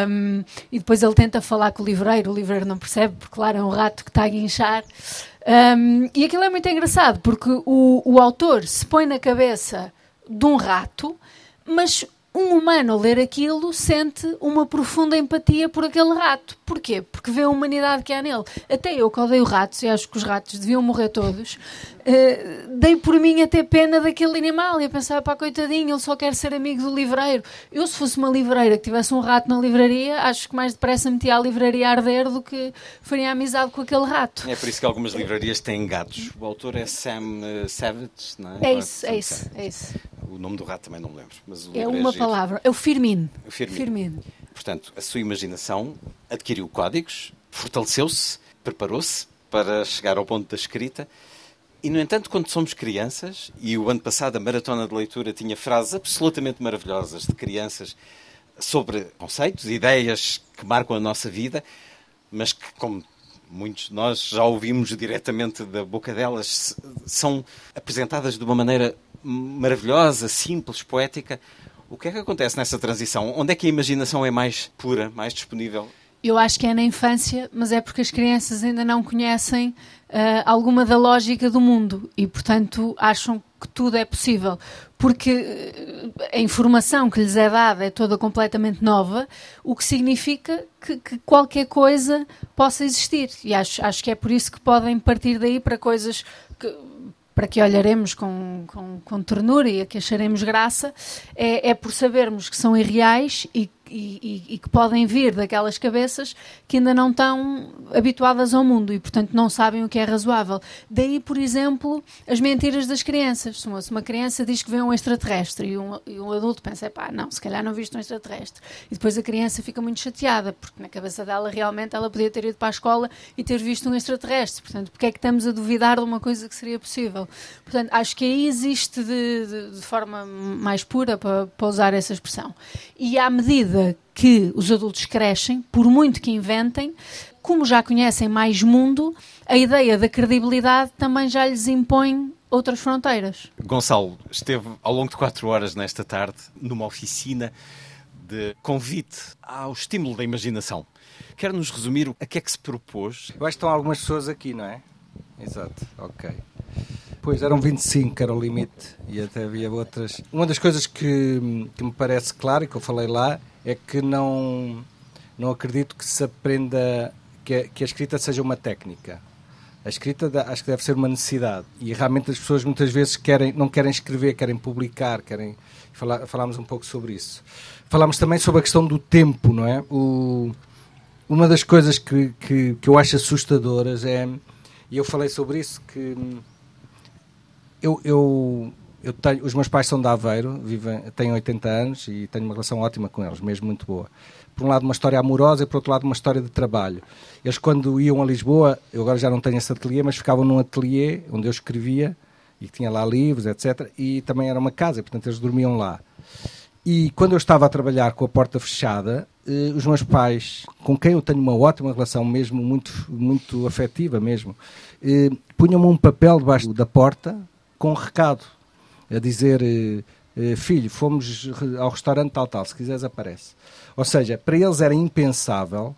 Um, e depois ele tenta falar com o livreiro, o livreiro não percebe, porque, claro, é um rato que está a guinchar. Um, e aquilo é muito engraçado, porque o, o autor se põe na cabeça de um rato, mas um humano ao ler aquilo sente uma profunda empatia por aquele rato. Porquê? Porque vê a humanidade que há nele. Até eu que odeio ratos e acho que os ratos deviam morrer todos, uh, dei por mim até pena daquele animal e a pensar, pá, coitadinho, ele só quer ser amigo do livreiro. Eu, se fosse uma livreira que tivesse um rato na livraria, acho que mais depressa metia a livraria a arder do que faria amizade com aquele rato. É por isso que algumas livrarias têm gatos. O autor é Sam uh, Savage, não é? É isso, é isso, é isso. O nome do rato também não me lembro. Mas é uma é palavra. É o Firmino. O Firmino. Firmino. Portanto, a sua imaginação adquiriu códigos, fortaleceu-se, preparou-se para chegar ao ponto da escrita. E, no entanto, quando somos crianças, e o ano passado a Maratona de Leitura tinha frases absolutamente maravilhosas de crianças sobre conceitos, ideias que marcam a nossa vida, mas que, como muitos de nós já ouvimos diretamente da boca delas, são apresentadas de uma maneira maravilhosa, simples, poética. O que é que acontece nessa transição? Onde é que a imaginação é mais pura, mais disponível? Eu acho que é na infância, mas é porque as crianças ainda não conhecem uh, alguma da lógica do mundo e, portanto, acham que tudo é possível. Porque uh, a informação que lhes é dada é toda completamente nova, o que significa que, que, qualquer coisa possa existir. E acho, acho que é por isso que podem partir daí para coisas que para que olharemos com, com, com ternura e a que acharemos graça, é, é por sabermos que são irreais e e, e, que podem vir daquelas cabeças que ainda não estão habituadas ao mundo e, portanto, não sabem o que é razoável. Daí, por exemplo, as mentiras das crianças. Se uma, se uma criança diz que vê um extraterrestre e um, e um adulto pensa, pá, não, se calhar não viste um extraterrestre. E depois a criança fica muito chateada, porque na cabeça dela realmente ela podia ter ido para a escola e ter visto um extraterrestre. Portanto, porque é que estamos a duvidar de uma coisa que seria possível? Portanto, acho que aí existe de, de, de forma mais pura, para, para usar essa expressão. E à medida que os adultos crescem, por muito que inventem, como já conhecem mais mundo, a ideia da credibilidade também já lhes impõe outras fronteiras. Gonçalo esteve ao longo de quatro horas nesta tarde numa oficina de convite ao estímulo da imaginação. Quer nos resumir a que é que se propôs? Eu acho que estão algumas pessoas aqui, não é? Exato, ok. Pois, eram 25, que era o limite, e até havia outras. Uma das coisas que, que me parece claro, e que eu falei lá, é que não, não acredito que se aprenda, que a, que a escrita seja uma técnica. A escrita acho que deve ser uma necessidade. E realmente as pessoas muitas vezes querem, não querem escrever, querem publicar, querem. Falar, falámos um pouco sobre isso. Falámos também sobre a questão do tempo, não é? O, uma das coisas que, que, que eu acho assustadoras é. E eu falei sobre isso, que eu, eu, eu tenho, os meus pais são de Aveiro, vivem, têm 80 anos e tenho uma relação ótima com eles, mesmo muito boa. Por um lado, uma história amorosa e por outro lado, uma história de trabalho. Eles, quando iam a Lisboa, eu agora já não tenho esse ateliê, mas ficavam num ateliê onde eu escrevia e tinha lá livros, etc. E também era uma casa, portanto, eles dormiam lá. E quando eu estava a trabalhar com a porta fechada, eh, os meus pais, com quem eu tenho uma ótima relação, mesmo muito, muito afetiva mesmo, eh, punham-me um papel debaixo da porta com um recado a dizer eh, eh, filho, fomos ao restaurante tal tal, se quiseres aparece. Ou seja, para eles era impensável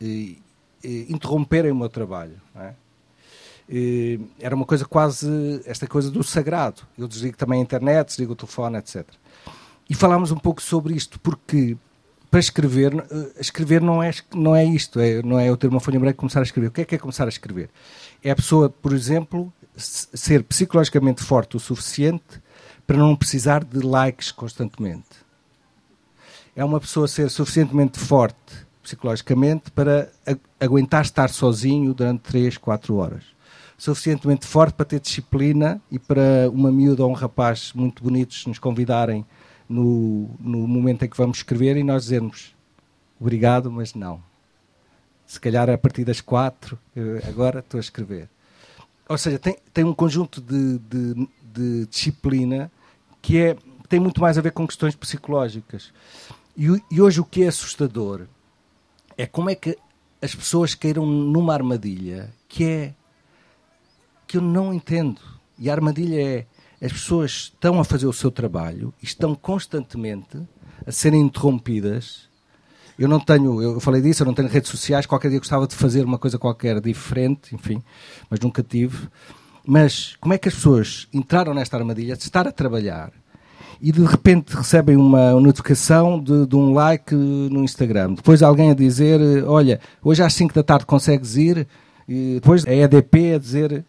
eh, interromperem o meu trabalho. É? era uma coisa quase, esta coisa do sagrado. Eu desligo também a internet, desligo o telefone, etc. E falámos um pouco sobre isto, porque para escrever, escrever não é, não é isto, é, não é eu ter uma folha branca e começar a escrever. O que é que é começar a escrever? É a pessoa, por exemplo, ser psicologicamente forte o suficiente para não precisar de likes constantemente. É uma pessoa ser suficientemente forte psicologicamente para aguentar estar sozinho durante 3, 4 horas. Suficientemente forte para ter disciplina e para uma miúda ou um rapaz muito bonitos nos convidarem no, no momento em que vamos escrever e nós dizermos obrigado, mas não. Se calhar a partir das quatro, agora estou a escrever. Ou seja, tem, tem um conjunto de, de, de disciplina que é, tem muito mais a ver com questões psicológicas. E, e, hoje o que é assustador é como é que as pessoas caíram numa armadilha que é que eu não entendo. E a armadilha é as pessoas estão a fazer o seu trabalho e estão constantemente a serem interrompidas eu não tenho, eu falei disso, eu não tenho redes sociais, qualquer dia gostava de fazer uma coisa qualquer diferente, enfim, mas nunca tive. Mas como é que as pessoas entraram nesta armadilha de estar a trabalhar e de repente recebem uma notificação de, de, um like no Instagram. Depois alguém a dizer, olha, hoje às 5 da tarde consegues ir, e depois a EDP a dizer.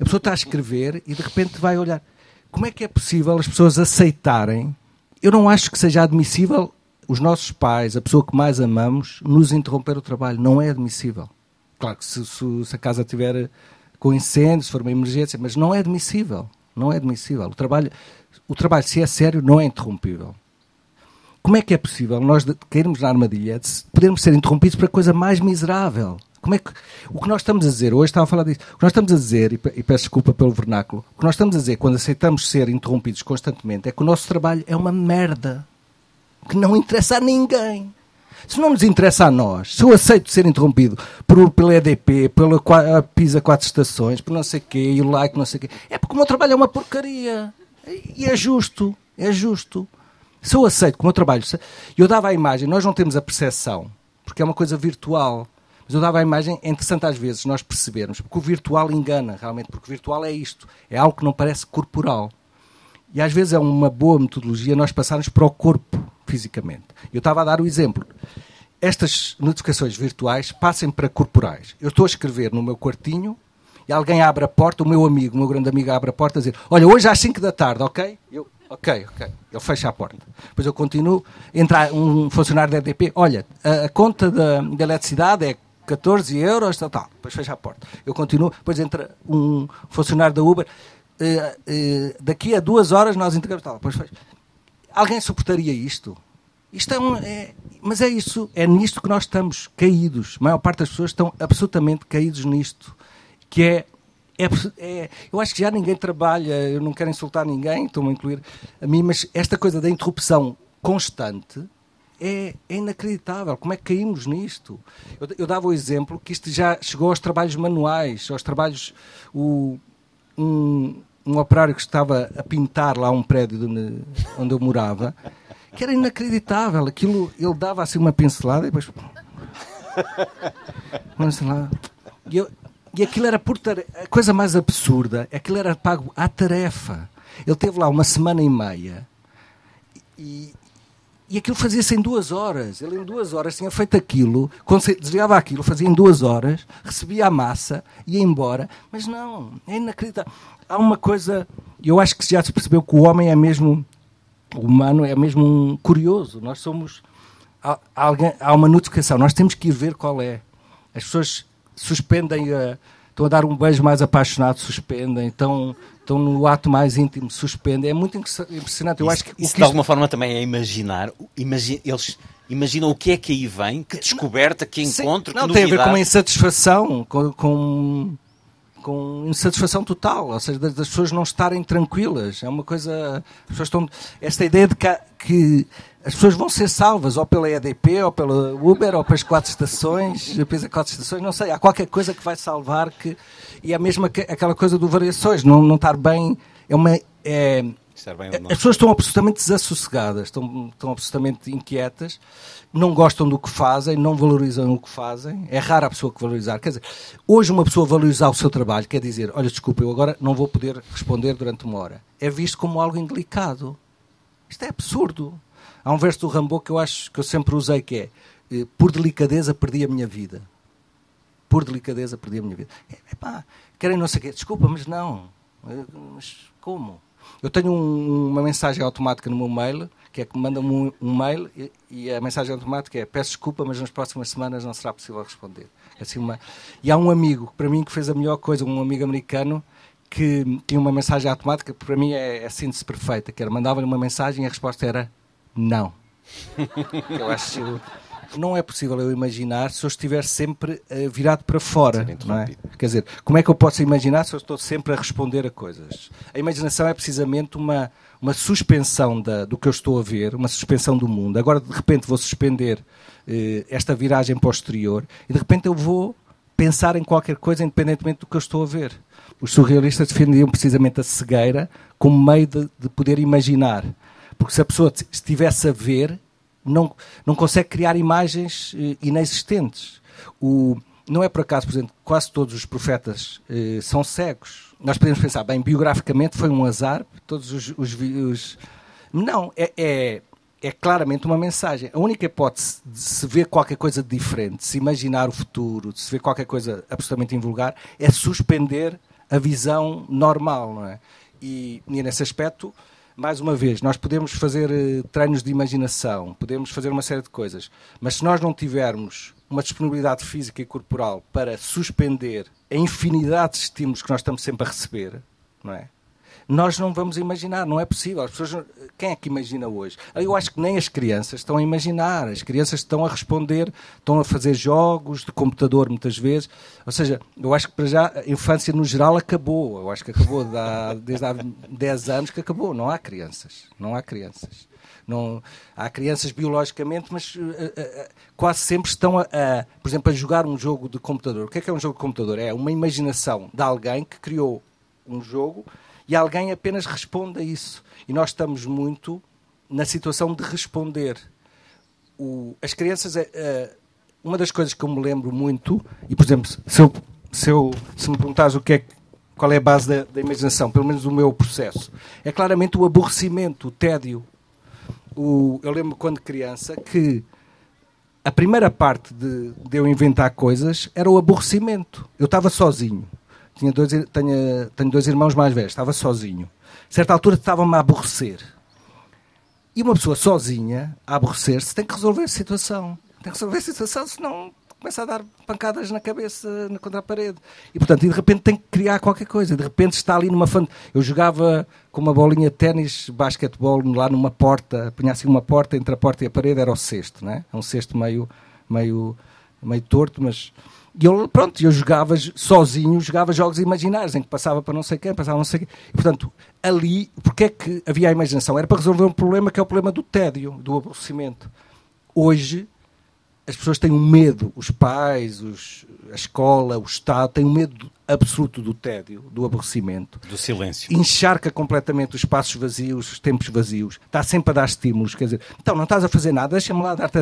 A pessoa está a escrever e de repente vai olhar. Como é que é possível as pessoas aceitarem? Eu não acho que seja admissível os nossos pais, a pessoa que mais amamos, nos interromper o trabalho. Não é admissível. Claro que se, se, se a casa tiver com incêndio, se for uma emergência, mas não é admissível. Não é admissível. O trabalho, o trabalho, se é sério, não é interrompível. Como é que é possível nós cairmos na armadilha de podermos ser interrompidos para coisa mais miserável? Como é que, o que nós estamos a dizer, hoje estava a falar disso, o que nós estamos a dizer, e, e peço desculpa pelo vernáculo, o que nós estamos a dizer quando aceitamos ser interrompidos constantemente é que o nosso trabalho é uma merda que não interessa a ninguém. Se não nos interessa a nós, se eu aceito ser interrompido por, pela EDP, pela PISA quatro estações, por não sei o quê, e o like, não sei o quê, é porque o meu trabalho é uma porcaria. E é justo, é justo. Se eu aceito que o meu trabalho. Eu dava a imagem, nós não temos a percepção, porque é uma coisa virtual. Mas eu dava a imagem, é interessante às vezes nós percebermos, porque o virtual engana realmente, porque o virtual é isto, é algo que não parece corporal. E às vezes é uma boa metodologia nós passarmos para o corpo fisicamente. Eu estava a dar o exemplo. Estas notificações virtuais passem para corporais. Eu estou a escrever no meu quartinho e alguém abre a porta, o meu amigo, o meu grande amigo abre a porta a dizer olha, hoje às 5 da tarde, ok? Eu, ok, ok. Ele fecha a porta. Depois eu continuo, entra um funcionário da EDP, olha, a, a conta da, da eletricidade é 14 euros, tal, tal. Depois fecha a porta. Eu continuo, depois entra um funcionário da Uber, uh, uh, daqui a duas horas nós entregamos, tal. Depois fecha. Alguém suportaria isto? Isto é um. É, mas é isso, é nisto que nós estamos caídos. A maior parte das pessoas estão absolutamente caídos nisto. Que é, é, é. eu acho que já ninguém trabalha, eu não quero insultar ninguém, estou-me a incluir a mim, mas esta coisa da interrupção constante é, é, inacreditável. Como é que caímos nisto? Eu, eu, dava o exemplo que isto já chegou aos trabalhos manuais, aos trabalhos. O, um, um operário que estava a pintar lá um prédio onde, onde eu morava, que era inacreditável. Aquilo, ele dava assim uma pincelada e depois. Uma pincelada. E eu, E aquilo era por tarefa. A coisa mais absurda, aquilo era pago à tarefa. Ele teve lá uma semana e meia e, e aquilo fazia-se em duas horas. Ele em duas horas tinha feito aquilo, desligava aquilo, fazia em duas horas, recebia a massa, ia embora. Mas não, é inacreditável. Há uma coisa, eu acho que já se percebeu que o homem é mesmo, o humano é mesmo um curioso. Nós somos. Há, há, uma notificação, nós temos que ir ver qual é. As pessoas suspendem a. Estão a dar um beijo mais apaixonado, suspendem, estão, estão no ato mais íntimo, suspendem. É muito impressionante. Eu isso, acho que, isso que de alguma forma também é imaginar. Imagi eles imaginam o que é que aí vem, que descoberta, que encontro, Sim, não, que tem a ver com uma insatisfação, com, com, com insatisfação total, ou seja, das, das, pessoas não estarem tranquilas. É uma coisa. As pessoas estão. Esta ideia de que, que as pessoas vão ser salvas ou pela EDP, ou pela Uber, ou pelas quatro estações, depois quatro estações, não sei, há qualquer coisa que vai salvar que. E é mesmo aquela coisa do variações, não, não estar bem. É uma. É, as pessoas estão absolutamente desassossegadas, estão, estão absolutamente inquietas, não gostam do que fazem, não valorizam o que fazem. É rara a pessoa que valorizar. Quer dizer, hoje uma pessoa valorizar o seu trabalho quer dizer, olha, desculpa, eu agora não vou poder responder durante uma hora. É visto como algo indelicado. Isto é absurdo. Há um verso do Rambo que eu acho que eu sempre usei que é por delicadeza perdi a minha vida. Por delicadeza perdi a minha vida. Epá, querem não sei o quê. Desculpa, mas não. Mas como? Eu tenho um, uma mensagem automática no meu mail, que é que me manda um, um mail e, e, a mensagem automática é peço desculpa, mas nas próximas semanas não será possível responder. Assim uma... E há um amigo, para mim, que fez a melhor coisa, um amigo americano, que tinha uma mensagem automática, que para mim é, é a síntese perfeita, que era mandava-lhe uma mensagem e a resposta era não. eu acho não é possível eu imaginar se eu estiver sempre uh, virado para fora. Não é? Quer dizer, como é que eu posso imaginar se eu estou sempre a responder a coisas? A imaginação é precisamente uma, uma suspensão da, do que eu estou a ver, uma suspensão do mundo. Agora, de repente, vou suspender uh, esta viragem posterior e, de repente, eu vou pensar em qualquer coisa independentemente do que eu estou a ver. Os surrealistas defendiam precisamente a cegueira como meio de, de poder imaginar. Porque se a pessoa estivesse a ver, não, não consegue criar imagens eh, inexistentes. O, não é por acaso, por exemplo, quase todos os profetas eh, são cegos. Nós podemos pensar, bem, biograficamente foi um azar, todos os. os, os... Não, é, é, é, claramente uma mensagem. A única hipótese de se ver qualquer coisa diferente, de se imaginar o futuro, de se ver qualquer coisa absolutamente invulgar, é suspender a visão normal, não é? E, e nesse aspecto, mais uma vez, nós podemos fazer uh, treinos de imaginação, podemos fazer uma série de coisas, mas se nós não tivermos uma disponibilidade física e corporal para suspender a infinidade de estímulos que nós estamos sempre a receber, não é? Nós não vamos imaginar, não é possível. As pessoas, quem é que imagina hoje? Eu acho que nem as crianças estão a imaginar. As crianças estão a responder, estão a fazer jogos de computador muitas vezes. Ou seja, eu acho que para já a infância no geral acabou. Eu acho que acabou desde há 10 anos que acabou. Não há crianças. Não há crianças. Não, há crianças biologicamente, mas uh, uh, quase sempre estão, a, a, por exemplo, a jogar um jogo de computador. O que é que é um jogo de computador? É uma imaginação de alguém que criou um jogo e alguém apenas responde a isso. E nós estamos muito na situação de responder. O, as crianças, uh, uma das coisas que eu me lembro muito, e por exemplo, se, eu, se, eu, se me perguntares o que é, qual é a base da, da imaginação, pelo menos o meu processo, é claramente o aborrecimento, o tédio. O, eu lembro quando criança que a primeira parte de, de eu inventar coisas era o aborrecimento. Eu estava sozinho tinha dois, tenho, tenho dois irmãos mais velhos, estava sozinho. A certa altura estava-me a aborrecer. E uma pessoa sozinha, a aborrecer-se, tem que resolver a situação. Tem que resolver a situação, senão começa a dar pancadas na cabeça contra a parede. E, portanto, e de repente tem que criar qualquer coisa. De repente está ali numa... Fan... Eu jogava com uma bolinha de ténis, basquetebol, lá numa porta, punha assim uma porta, entre a porta e a parede era o cesto, né? É um cesto meio, meio, meio torto, mas e eu, pronto, eu jogava sozinho, jogava jogos imaginários, em que passava para não sei quem, passava não sei quem. E, portanto, ali, porque é que havia a imaginação? Era para resolver um problema que é o problema do tédio, do aborrecimento. Hoje, as pessoas têm um medo, os pais, os, a escola, o Estado, têm um medo absoluto do tédio, do aborrecimento. Do silêncio. Encharca completamente os espaços vazios, os tempos vazios. Está sempre a dar estímulos. Quer dizer, então não estás a fazer nada, deixa-me lá dar-te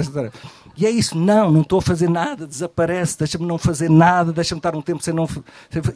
E é isso, não, não estou a fazer nada, desaparece, deixa-me não fazer nada, deixa-me estar um tempo sem não.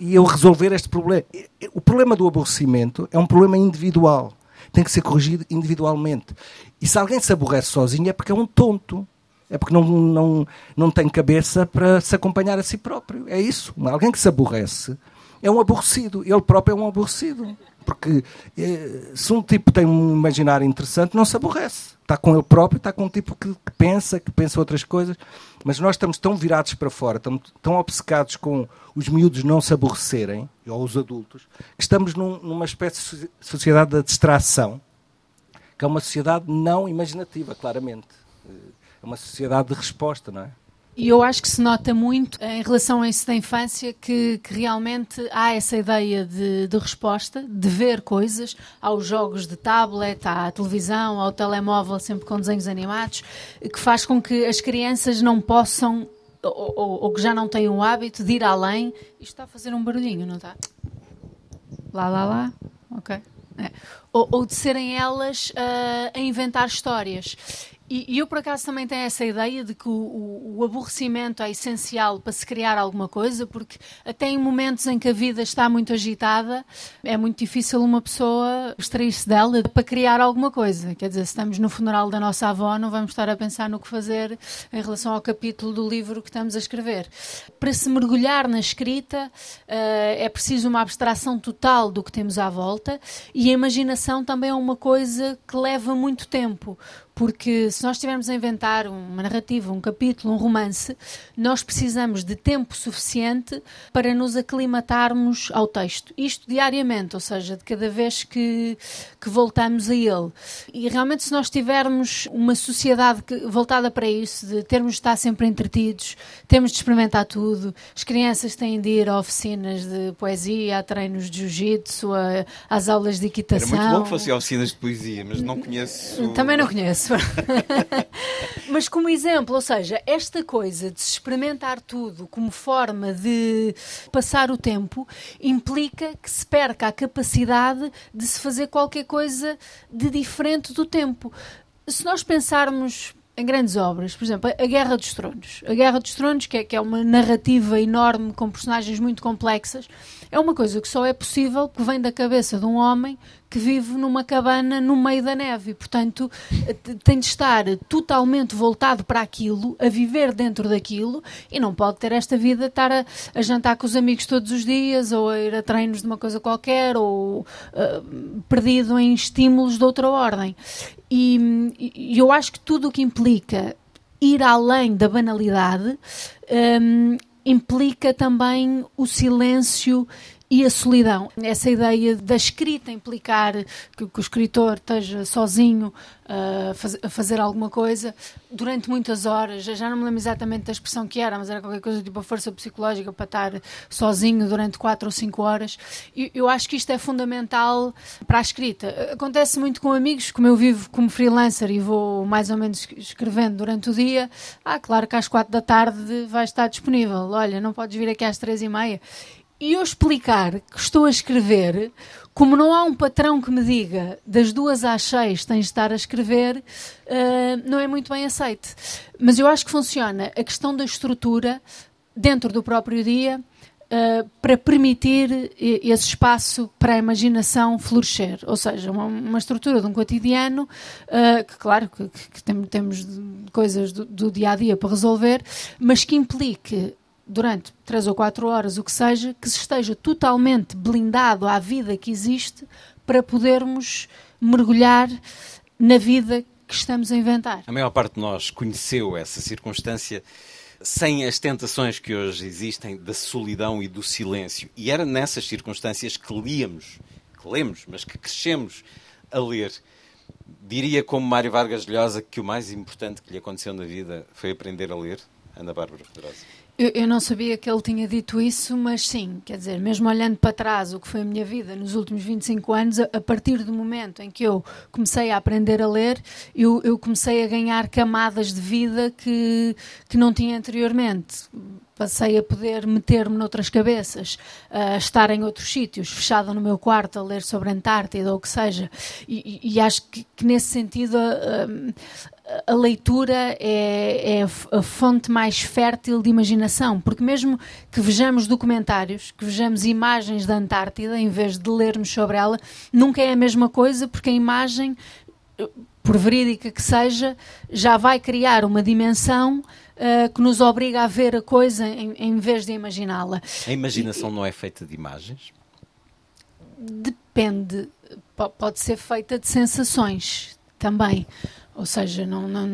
E eu resolver este problema. O problema do aborrecimento é um problema individual. Tem que ser corrigido individualmente. E se alguém se aborrece sozinho é porque é um tonto é porque não, não, não tem cabeça para se acompanhar a si próprio. É isso. Alguém que se aborrece é um aborrecido. Ele próprio é um aborrecido. Porque eh, se um tipo tem um imaginário interessante, não se aborrece. Está com ele próprio, está com um tipo que, que pensa, que pensa outras coisas. Mas nós estamos tão virados para fora, estamos tão obcecados com os miúdos não se aborrecerem, ou os adultos, que estamos num, numa espécie de sociedade da distração, que é uma sociedade não imaginativa, claramente é uma sociedade de resposta, não é? E eu acho que se nota muito em relação a isso da infância que, que realmente há essa ideia de, de, resposta, de ver coisas, aos jogos de tablet, à televisão, ao telemóvel, sempre com desenhos animados, que faz com que as crianças não possam, ou, ou, ou que já não têm o hábito de ir além. Isto está a fazer um barulhinho, não está? Lá, lá, lá. Ok. É. Ou, ou, de serem elas uh, a inventar histórias. E, e, eu, por acaso, também tenho essa ideia de que o, o, o, aborrecimento é essencial para se criar alguma coisa, porque até em momentos em que a vida está muito agitada, é muito difícil uma pessoa extrair-se dela para criar alguma coisa. Quer dizer, se estamos no funeral da nossa avó, não vamos estar a pensar no que fazer em relação ao capítulo do livro que estamos a escrever. Para se mergulhar na escrita, uh, é preciso uma abstração total do que temos à volta e a imaginação também é uma coisa que leva muito tempo porque se nós estivermos a inventar uma narrativa, um capítulo, um romance, nós precisamos de tempo suficiente para nos aclimatarmos ao texto. Isto diariamente, ou seja, de cada vez que, que voltamos a ele. E realmente, se nós tivermos uma sociedade que, voltada para isso, de termos de estar sempre entretidos, temos de experimentar tudo, as crianças têm de ir a oficinas de poesia, a treinos de jiu-jitsu, às aulas de equitação. Era muito bom que fosse a oficinas de poesia, mas não conheço. Também não conheço. Mas como exemplo, ou seja, esta coisa de se experimentar tudo como forma de passar o tempo implica que se perca a capacidade de se fazer qualquer coisa de diferente do tempo. Se nós pensarmos em grandes obras, por exemplo, a Guerra dos Tronos. A Guerra dos Tronos, que é, que é uma narrativa enorme com personagens muito complexas, é uma coisa que só é possível que vem da cabeça de um homem que vive numa cabana no meio da neve portanto, tem de estar totalmente voltado para aquilo, a viver dentro daquilo e não pode ter esta vida estar a, a jantar com os amigos todos os dias ou a ir a treinos de uma coisa qualquer ou uh, perdido em estímulos de outra ordem. E, e eu acho que tudo o que implica ir além da banalidade um, implica também o silêncio e a solidão. Essa ideia da escrita implicar que, que o escritor esteja sozinho uh, faz, a fazer alguma coisa durante muitas horas. Já não me lembro exatamente da expressão que era, mas era qualquer coisa tipo a força psicológica para estar sozinho durante quatro ou cinco horas. E eu acho que isto é fundamental para a escrita. Acontece muito com amigos, como eu vivo como freelancer e vou mais ou menos escrevendo durante o dia. Ah, claro que às quatro da tarde vai estar disponível. Olha, não podes vir aqui às três e meia e eu explicar que estou a escrever, como não há um patrão que me diga das duas às seis tens de estar a escrever, uh, não é muito bem aceite. Mas eu acho que funciona a questão da estrutura dentro do próprio dia uh, para permitir esse espaço para a imaginação florescer. Ou seja, uma, uma estrutura de um cotidiano, uh, que claro que, que, que temos coisas do, do dia a dia para resolver, mas que implique durante três ou quatro horas, o que seja, que se esteja totalmente blindado à vida que existe para podermos mergulhar na vida que estamos a inventar. A maior parte de nós conheceu essa circunstância sem as tentações que hoje existem da solidão e do silêncio. E era nessas circunstâncias que líamos, que lemos, mas que crescemos a ler. Diria como Mário Vargas Llosa que o mais importante que lhe aconteceu na vida foi aprender a ler. Ana Bárbara Pedrosa. Eu, eu, não sabia que ele tinha dito isso, mas sim, quer dizer, mesmo olhando para trás o que foi a minha vida nos últimos 25 anos, a, a partir do momento em que eu comecei a aprender a ler, eu, eu comecei a ganhar camadas de vida que, que não tinha anteriormente passei a poder meter-me noutras cabeças, a estar em outros sítios, fechada no meu quarto a ler sobre a Antártida ou o que seja. E, e acho que, que, nesse sentido a, a leitura é, é, a fonte mais fértil de imaginação, porque mesmo que vejamos documentários, que vejamos imagens da Antártida, em vez de lermos sobre ela, nunca é a mesma coisa, porque a imagem, por verídica que seja, já vai criar uma dimensão uh, que nos obriga a ver a coisa em, em vez de imaginá-la. A imaginação e, não é feita de imagens? Depende. P pode ser feita de sensações também. Ou seja, não, não,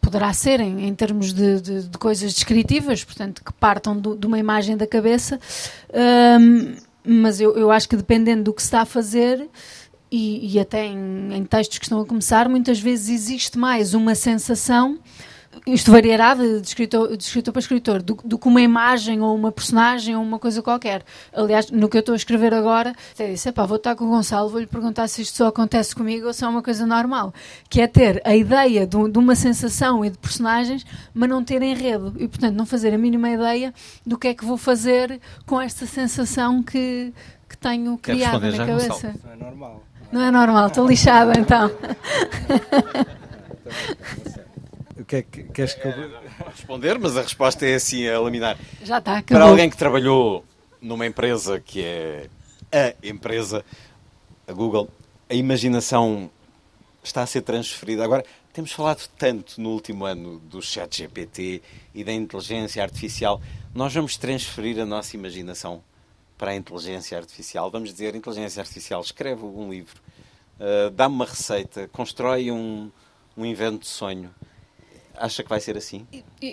poderá ser em, em termos de, de, de, coisas descritivas, portanto, que partam do, de uma imagem da cabeça, um, mas eu, eu acho que dependendo do que se está a fazer, e, e até em, em, textos que estão a começar, muitas vezes existe mais uma sensação isto variará de, de, escritor, de escritor para escritor, do, do que uma imagem ou uma personagem ou uma coisa qualquer. Aliás, no que eu estou a escrever agora, até disse, vou estar com o Gonçalo, vou-lhe perguntar se isto só acontece comigo ou se é uma coisa normal, que é ter a ideia de, de uma sensação e de personagens, mas não ter enredo, e portanto não fazer a mínima ideia do que é que vou fazer com esta sensação que, que tenho criado na cabeça. Gonçalo. Não é normal. Não é normal, estou lixada então. Que é que queres que eu... Responder, mas a resposta é assim, a laminar. Já está, acabou. Para alguém que trabalhou numa empresa que é a empresa, a Google, a imaginação está a ser transferida. Agora, temos falado tanto no último ano do chat GPT e da inteligência artificial. Nós vamos transferir a nossa imaginação para a inteligência artificial. Vamos dizer, inteligência artificial, escreve um livro, uh, dá-me uma receita, constrói um, um invento de sonho. Acha que vai ser assim?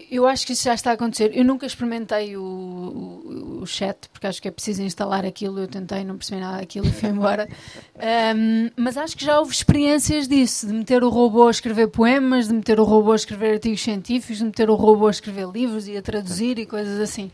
Eu acho que isso já está a acontecer. Eu nunca experimentei o, o, o chat, porque acho que é preciso instalar aquilo. Eu tentei, não percebi nada daquilo e fui embora. Um, mas acho que já houve experiências disso, de meter o robô a escrever poemas, de meter o robô a escrever artigos científicos, de meter o robô a escrever livros e a traduzir e coisas assim.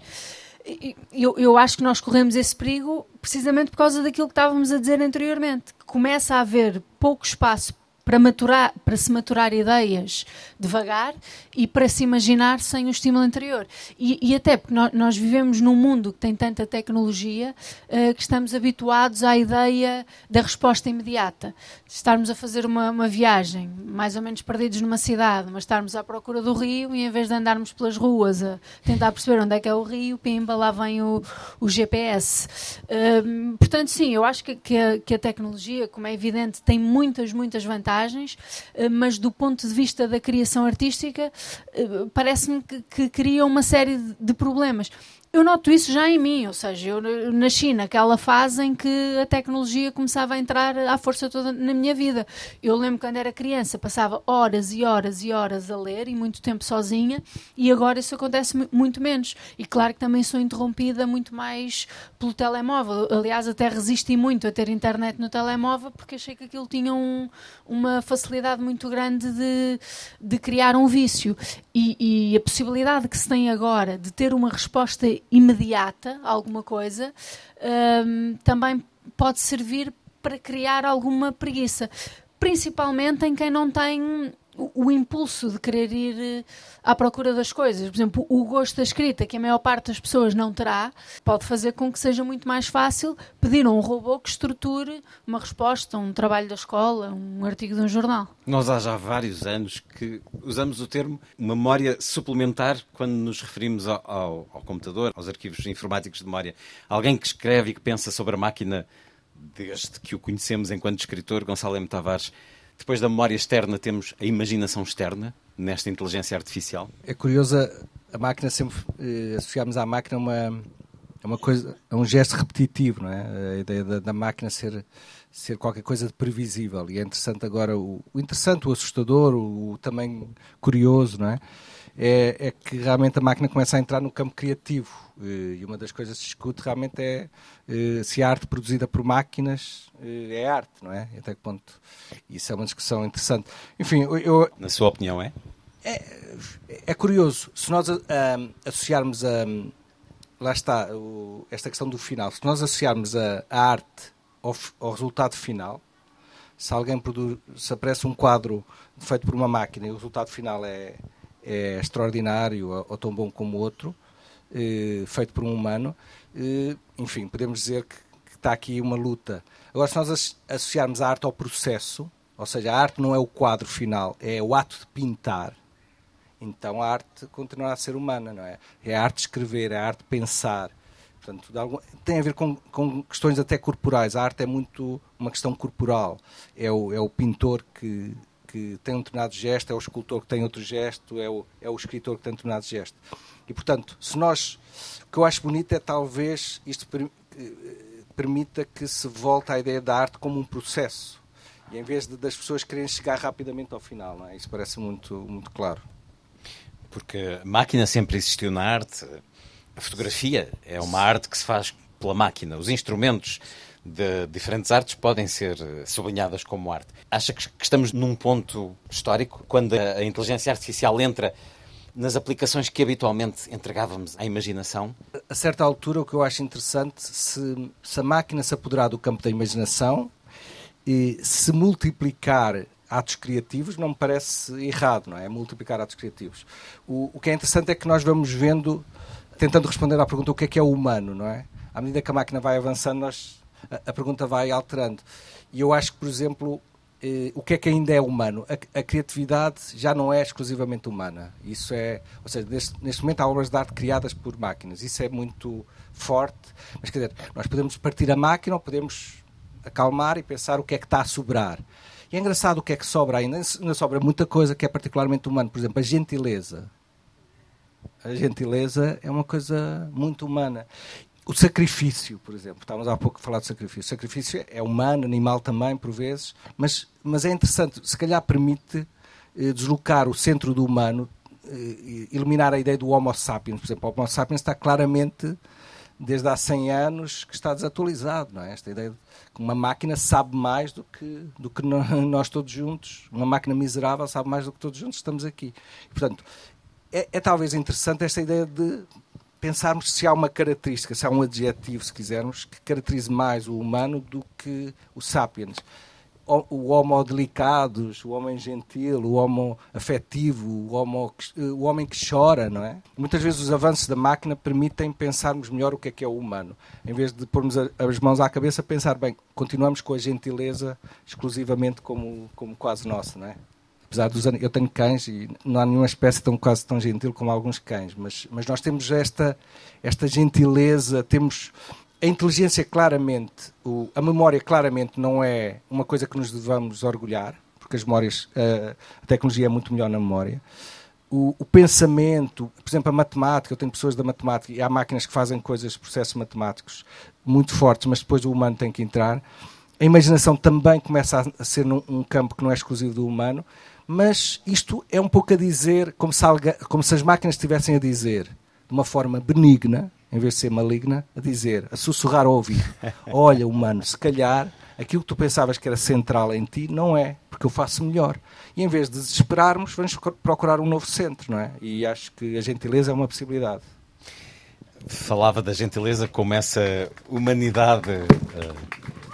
Eu, eu acho que nós corremos esse perigo precisamente por causa daquilo que estávamos a dizer anteriormente. Que começa a haver pouco espaço para, maturar, para se maturar ideias devagar e para se imaginar sem o estímulo anterior. E, e até porque nós, nós, vivemos num mundo que tem tanta tecnologia uh, que estamos habituados à ideia da resposta imediata. Estarmos a fazer uma, uma, viagem, mais ou menos perdidos numa cidade, mas estarmos à procura do rio e em vez de andarmos pelas ruas a tentar perceber onde é que é o rio, pimba, lá vem o, o GPS. Uh, portanto, sim, eu acho que, que, a, que a tecnologia, como é evidente, tem muitas, muitas vantagens vantagens, eh, mas do ponto de vista da criação artística, eh, parece-me que, que cria uma série de problemas eu noto isso já em mim, ou seja, eu nasci naquela fase em que a tecnologia começava a entrar à força toda na minha vida. Eu lembro quando era criança, passava horas e horas e horas a ler e muito tempo sozinha, e agora isso acontece muito menos. E claro que também sou interrompida muito mais pelo telemóvel. Aliás, até resisti muito a ter internet no telemóvel porque achei que aquilo tinha um, uma facilidade muito grande de, de criar um vício. E, e a possibilidade que se tem agora de ter uma resposta imediata, alguma coisa, um, também pode servir para criar alguma preguiça. Principalmente em quem não tem o impulso de querer ir eh, à procura das coisas. Por exemplo, o gosto da escrita, que a maior parte das pessoas não terá, pode fazer com que seja muito mais fácil pedir a um robô que estruture uma resposta, um trabalho da escola, um artigo de um jornal. Nós há já vários anos que usamos o termo memória suplementar quando nos referimos ao, ao, ao computador, aos arquivos informáticos de memória. Alguém que escreve e que pensa sobre a máquina desde que o conhecemos enquanto escritor, Gonçalo M. Tavares depois da memória externa, temos a imaginação externa nesta inteligência artificial? É curiosa, a máquina sempre eh, associamos à máquina uma, uma coisa, um gesto repetitivo, não é? A ideia da, da, máquina ser, ser qualquer coisa de previsível. E é interessante agora, o, o interessante, o assustador, o, o também curioso, não é? É? É que realmente a máquina começa a entrar no campo criativo. Eh, e uma das coisas que se discute realmente é eh, se a arte produzida por máquinas eh, é arte, não é? Até que ponto? Isso é uma discussão interessante. Enfim, eu. Na sua opinião, é? é, é curioso, se nós um, associarmos a. Lá está, o, esta questão do final. Se nós associarmos a, a arte ao, ao, resultado final, se alguém produz, se aparece um quadro feito por uma máquina e o resultado final é, é extraordinário ou, tão bom como outro, eh, feito por um humano, eh, enfim, podemos dizer que, está aqui uma luta. Agora, se nós associarmos a arte ao processo, ou seja, a arte não é o quadro final, é o ato de pintar, então a arte continuará a ser humana, não é? É a arte de escrever, é a arte de pensar. Portanto, tem a ver com, com, questões até corporais. A arte é muito uma questão corporal. É o, é o pintor que, que tem um determinado gesto, é o escultor que tem outro gesto, é o, é o escritor que tem um determinado gesto. E, portanto, se nós. O que eu acho bonito é talvez isto eh, permita que se volte à ideia da arte como um processo. E em vez de, das pessoas quererem chegar rapidamente ao final, é? Isso parece muito, muito claro. Porque a máquina sempre existiu na arte. A fotografia é uma arte que se faz pela máquina. Os instrumentos de diferentes artes podem ser sublinhadas como arte. Acha que estamos num ponto histórico quando a inteligência artificial entra nas aplicações que habitualmente entregávamos à imaginação? A certa altura, o que eu acho interessante, se, se a máquina se apoderar do campo da imaginação e se multiplicar atos criativos não me parece errado, não é? Multiplicar atos criativos. O, o que é interessante é que nós vamos vendo, tentando responder à pergunta o que é que é o humano, não é? À medida que a máquina vai avançando, nós, a, pergunta vai alterando. E eu acho que, por exemplo, eh, o que é que ainda é humano? A, a, criatividade já não é exclusivamente humana. Isso é, ou seja, neste, neste, momento há obras de arte criadas por máquinas. Isso é muito forte. Mas quer dizer, nós podemos partir a máquina ou podemos acalmar e pensar o que é que está a sobrar. E é engraçado o que é que sobra ainda. Ainda sobra muita coisa que é particularmente humana. Por exemplo, a gentileza. A gentileza é uma coisa muito humana. O sacrifício, por exemplo. Estávamos há pouco a falar de sacrifício. O sacrifício é humano, animal também, por vezes. Mas, mas é interessante. Se calhar permite eh, deslocar o centro do humano, eh, eliminar a ideia do Homo sapiens. Por exemplo, o Homo sapiens está claramente desde há 100 anos que está desatualizado, não é? Esta ideia de que uma máquina sabe mais do que, do que nós todos juntos, uma máquina miserável sabe mais do que todos juntos estamos aqui. E, portanto, é, é, talvez interessante esta ideia de pensarmos se há uma característica, se há um adjetivo, se quisermos, que caracterize mais o humano do que o sapiens o homo delicados, o homem gentil, o homo afetivo, o, homo, o homem que chora, não é? Muitas vezes os avanços da máquina permitem pensarmos melhor o que é que é o humano. Em vez de pormos as mãos à cabeça, pensar, bem, continuamos com a gentileza exclusivamente como, como quase nossa, não é? Apesar dos eu tenho cães e não há nenhuma espécie tão quase tão gentil como alguns cães, mas, mas nós temos esta, esta gentileza, temos a inteligência claramente, o, a memória claramente não é uma coisa que nos devamos orgulhar, porque as memórias, uh, a tecnologia é muito melhor na memória. O, o, pensamento, por exemplo, a matemática, eu tenho pessoas da matemática e há máquinas que fazem coisas, processos matemáticos muito fortes, mas depois o humano tem que entrar. A imaginação também começa a, a ser num, um campo que não é exclusivo do humano, mas isto é um pouco a dizer, como se, alga, como se as máquinas estivessem a dizer, de uma forma benigna, em vez de ser maligna, a dizer, a sussurrar ao ouvido: Olha, humano, se calhar aquilo que tu pensavas que era central em ti não é, porque eu faço melhor. E em vez de desesperarmos, vamos procurar um novo centro, não é? E acho que a gentileza é uma possibilidade. Falava da gentileza como essa humanidade. Eh,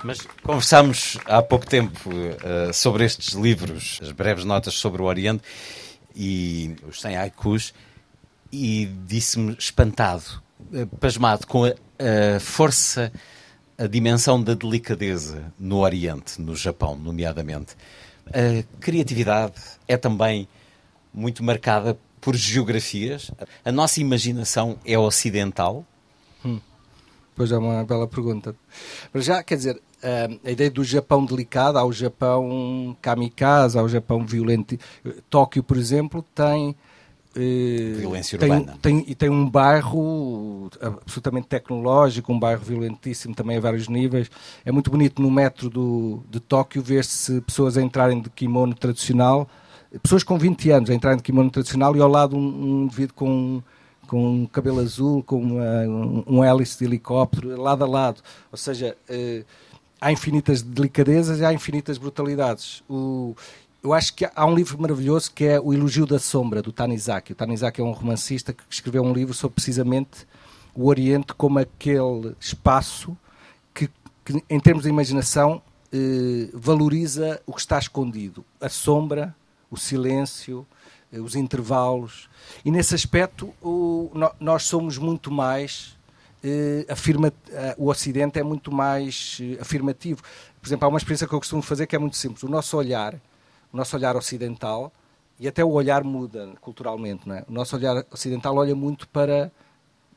mas conversámos há pouco tempo eh, sobre estes livros, as breves notas sobre o Oriente e os 100 haikus, e disse-me espantado eh, pasmado com a, a, força, a dimensão da delicadeza no Oriente, no Japão, nomeadamente. A criatividade é também muito marcada por geografias. A nossa imaginação é ocidental? Hum. Pois é uma bela pergunta. Mas já, quer dizer, a ideia do Japão delicado, há o Japão kamikaze, há o Japão violento. Tóquio, por exemplo, tem eh, Violência urbana. Tem, tem, e tem um bairro absolutamente tecnológico, um bairro violentíssimo também a vários níveis. É muito bonito no metro do, de Tóquio ver-se pessoas a entrarem de kimono tradicional, pessoas com 20 anos a entrarem de kimono tradicional e ao lado um, um indivíduo com, com um cabelo azul, com uma, um, um hélice de helicóptero, lado a lado. Ou seja, eh, há infinitas delicadezas e há infinitas brutalidades. O, eu acho que há um livro maravilhoso que é O Elogio da Sombra, do Tanizaki. O Tanizaki é um romancista que escreveu um livro sobre precisamente o Oriente como aquele espaço que, que em termos de imaginação, eh, valoriza o que está escondido. A sombra, o silêncio, eh, os intervalos. E nesse aspecto, o, no, nós somos muito mais. Eh, afirma, eh, o Ocidente é muito mais eh, afirmativo. Por exemplo, há uma experiência que eu costumo fazer que é muito simples. O nosso olhar, o nosso olhar ocidental, e até o olhar muda culturalmente, não é? O nosso olhar ocidental olha muito para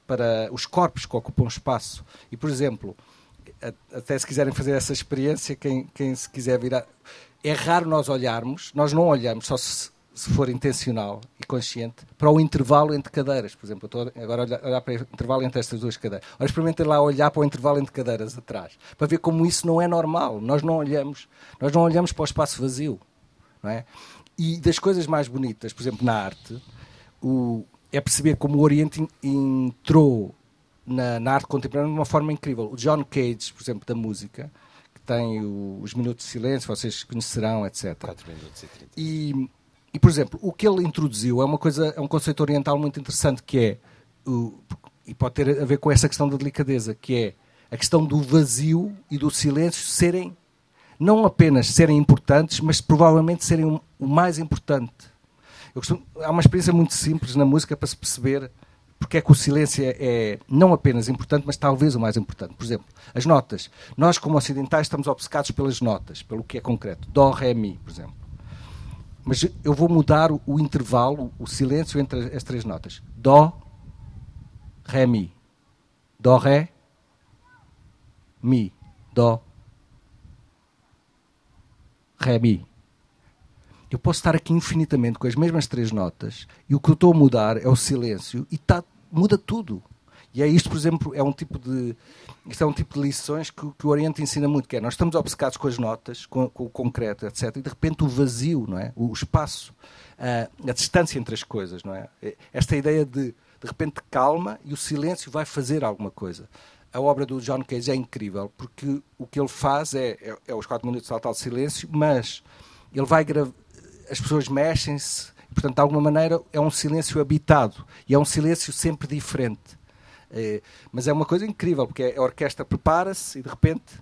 para os corpos que ocupam espaço. E, por exemplo, até se quiserem fazer essa experiência, quem, quem se quiser virar. É raro nós olharmos, nós não olhamos, só se, se for intencional e consciente, para o intervalo entre cadeiras. Por exemplo, eu estou agora a olhar, olhar para o intervalo entre estas duas cadeiras. Ora, experimentem lá olhar para o intervalo entre cadeiras atrás, para ver como isso não é normal. Nós não olhamos, nós não olhamos para o espaço vazio. Não é? E das coisas mais bonitas, por exemplo, na arte, o, é perceber como o Oriente entrou na, na, arte contemporânea de uma forma incrível. O John Cage, por exemplo, da música, que tem o, os minutos de silêncio, vocês conhecerão, etc. 4 minutos e 30. E, e, por exemplo, o que ele introduziu é uma coisa, é um conceito oriental muito interessante que é, o, e pode ter a ver com essa questão da delicadeza, que é a questão do vazio e do silêncio serem, não apenas serem importantes, mas provavelmente serem o, o mais importante Costumo, há uma experiência muito simples na música para se perceber porque é que o silêncio é, é, não apenas importante, mas talvez o mais importante. Por exemplo, as notas. Nós, como ocidentais, estamos obcecados pelas notas, pelo que é concreto. Dó, Ré, Mi, por exemplo. Mas eu vou mudar o, o intervalo, o silêncio entre as três notas. Dó, Ré, Mi. Dó, Ré, Mi. Dó, Ré, Mi eu posso estar aqui infinitamente com as mesmas três notas e o que eu estou a mudar é o silêncio e tá, muda tudo. E é isto, por exemplo, é um tipo de isto é um tipo de lições que, que o Oriente ensina muito, que é nós estamos obcecados com as notas, com, com o concreto, etc. E de repente o vazio, não é? O espaço, a, a distância entre as coisas, não é? Esta ideia de de repente calma e o silêncio vai fazer alguma coisa. A obra do John Cage é incrível porque o que ele faz é, é, é os quatro minutos de total silêncio, mas ele vai gravar as pessoas mexem-se, portanto, de alguma maneira é um silêncio habitado e é um silêncio sempre diferente. É, mas é uma coisa incrível, porque a orquestra prepara-se e de repente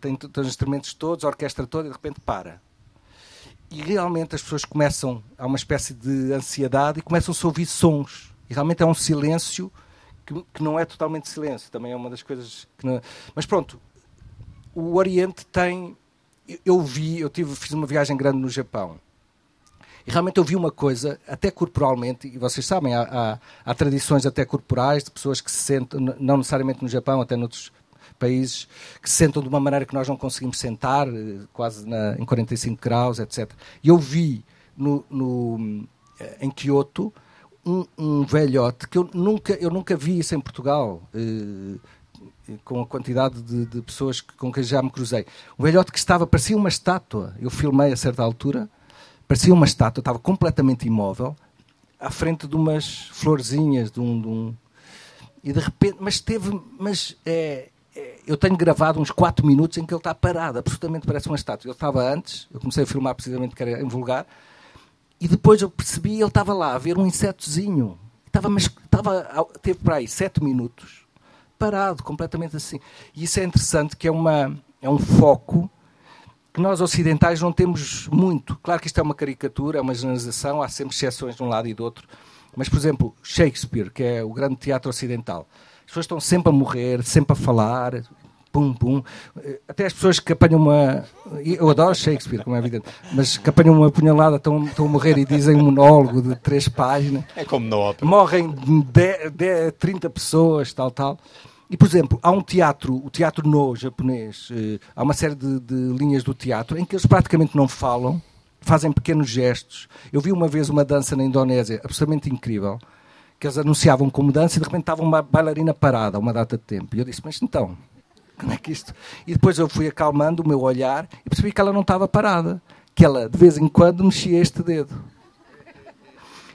tem, tem os instrumentos todos, a orquestra toda e de repente para. E realmente as pessoas começam, há uma espécie de ansiedade e começam-se a ouvir sons. E realmente é um silêncio que, que não é totalmente silêncio, também é uma das coisas que não... Mas pronto, o Oriente tem. Eu vi, eu tive, fiz uma viagem grande no Japão e realmente eu vi uma coisa, até corporalmente, e vocês sabem, há, há, há tradições até corporais de pessoas que se sentam, não necessariamente no Japão, até noutros países, que se sentam de uma maneira que nós não conseguimos sentar, eh, quase na, em 45 graus, etc. E eu vi no, no eh, em Kyoto um, um, velhote que eu nunca, eu nunca vi isso em Portugal. Eh, com a quantidade de, de pessoas que, com quem já me cruzei. Um velhote que estava, parecia uma estátua. Eu filmei a certa altura, parecia uma estátua, estava completamente imóvel, à frente de umas florzinhas, de um, de um e de repente, mas teve, mas é, é, eu tenho gravado uns 4 minutos em que ele está parado, absolutamente parece uma estátua. Ele estava antes, eu comecei a filmar precisamente que era em vulgar, e depois eu percebi ele estava lá a ver um insetozinho. Estava, mas estava, teve para aí 7 minutos, parado, completamente assim. E isso é interessante, que é, uma, é um foco que nós ocidentais não temos muito. Claro que isto é uma caricatura, é uma generalização, há sempre exceções de um lado e do outro. Mas, por exemplo, Shakespeare, que é o grande teatro ocidental, as pessoas estão sempre a morrer, sempre a falar, pum, pum. Até as pessoas que apanham uma. Eu adoro Shakespeare, como é evidente, mas que apanham uma punhalada, estão, estão a morrer e dizem um monólogo de três páginas. É como na ópera. Morrem 10, 10, 30 pessoas, tal, tal. E, por exemplo, há um teatro, o teatro no japonês, eh, há uma série de, de, linhas do teatro em que eles praticamente não falam, fazem pequenos gestos. Eu vi uma vez uma dança na Indonésia absolutamente incrível, que eles anunciavam como dança e de repente estava uma bailarina parada uma data de tempo. E eu disse, mas então, como é que isto... E depois eu fui acalmando o meu olhar e percebi que ela não estava parada, que ela de vez em quando mexia este dedo.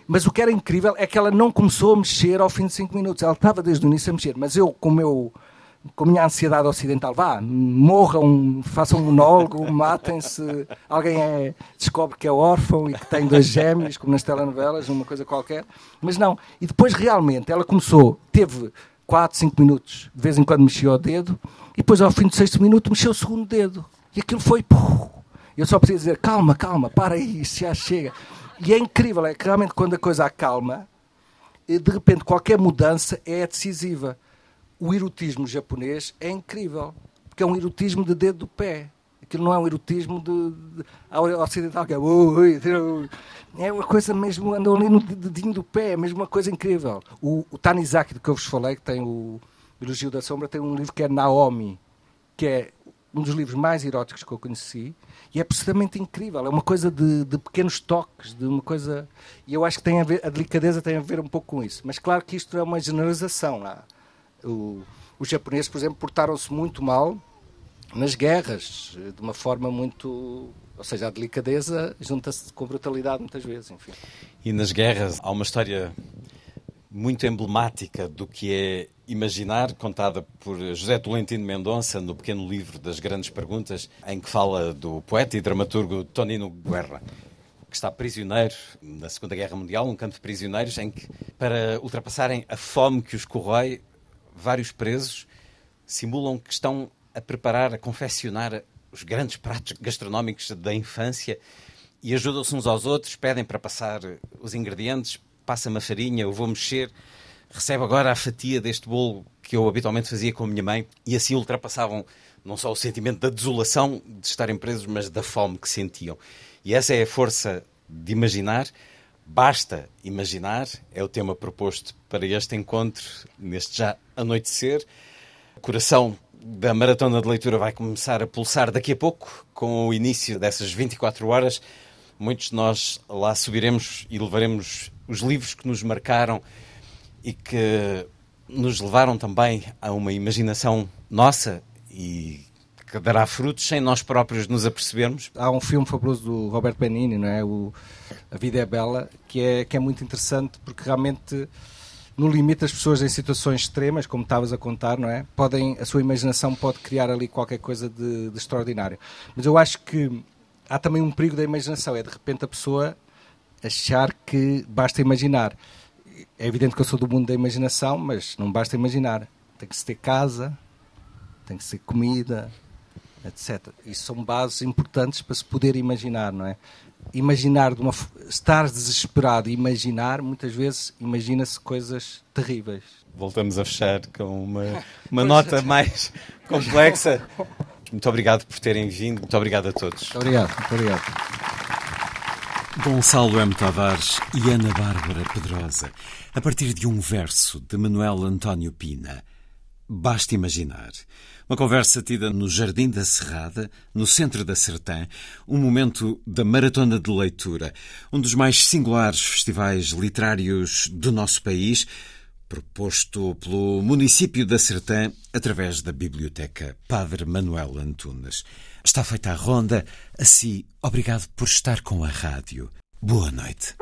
Mas o que era incrível é que ela não começou a mexer ao fim de 5 minutos. Ela estava desde o início a mexer. Mas eu, com meu com a minha ansiedade ocidental, vá, morram, façam um monólogo, matem-se, alguém é, descobre que é órfão e que tem dois gêmeos, como nas telenovelas, uma coisa qualquer. Mas não. E depois, realmente, ela começou, teve 4, 5 minutos, de vez em quando mexia o dedo, e depois, ao fim do sexto minuto, mexeu o segundo dedo. E aquilo foi. Eu só preciso dizer, calma, calma, para aí, já chega. E é incrível, é que realmente quando a coisa acalma, de repente qualquer mudança é decisiva o erotismo japonês é incrível, porque é um erotismo de dedo do pé. Aquilo não é um erotismo de, de, de ocidental, que é, é uma coisa mesmo, andam ali no dedinho do pé, é mesmo uma coisa incrível. O, o Tanizaki, do que eu vos falei, que tem o Elogio da Sombra, tem um livro que é Naomi, que é um dos livros mais eróticos que eu conheci, e é absolutamente incrível. É uma coisa de, de, pequenos toques, de uma coisa. E eu acho que tem a, ver, a delicadeza tem a ver um pouco com isso. Mas claro que isto é uma generalização. Há, o, os japoneses, por exemplo, portaram-se muito mal nas guerras, de uma forma muito. Ou seja, a delicadeza junta-se com brutalidade muitas vezes, enfim. E nas guerras há uma história muito emblemática do que é imaginar, contada por José Tolentino Mendonça no pequeno livro das Grandes Perguntas, em que fala do poeta e dramaturgo Tonino Guerra, que está prisioneiro na Segunda Guerra Mundial, um campo de prisioneiros, em que, para ultrapassarem a fome que os corrói, vários presos simulam que estão a preparar, a confeccionar os grandes pratos gastronómicos da infância e ajudam-se uns aos outros, pedem para passar os ingredientes, passa-me a farinha, eu vou mexer, recebe agora a fatia deste bolo que eu habitualmente fazia com a minha mãe e assim ultrapassavam não só o sentimento da desolação de estarem presos, mas da fome que sentiam. E essa é a força de imaginar Basta imaginar, é o tema proposto para este encontro, neste já anoitecer. O coração da maratona de leitura vai começar a pulsar daqui a pouco, com o início dessas 24 horas. Muitos de nós lá subiremos e levaremos os livros que nos marcaram e que nos levaram também a uma imaginação nossa e que dará frutos sem nós próprios nos apercebermos. Há um filme fabuloso do Roberto Benini, não é? O A Vida é Bela, que é, que é muito interessante porque realmente no limite as pessoas em situações extremas, como estavas a contar, não é? Podem, a sua imaginação pode criar ali qualquer coisa de, de extraordinário. Mas eu acho que há também um perigo da imaginação, é de repente a pessoa achar que basta imaginar. É evidente que eu sou do mundo da imaginação, mas não basta imaginar. Tem que se ter casa, tem que ser comida, etc. Isso são bases importantes para se poder imaginar, não é? Imaginar de uma estar desesperado e imaginar, muitas vezes imagina-se coisas terríveis. Voltamos a fechar com uma, uma nota mais complexa. Muito obrigado por terem vindo, muito obrigado a todos. Muito obrigado, muito obrigado. Gonçalo M. Tavares e Ana Bárbara Pedrosa, a partir de um verso de Manuel António Pina. Basta imaginar. Uma conversa tida no Jardim da Serrada, no centro da Sertã, um momento da maratona de leitura, um dos mais singulares festivais literários do nosso país, proposto pelo município da Sertã através da Biblioteca Padre Manuel Antunes. Está feita a ronda, assim, obrigado por estar com a rádio. Boa noite.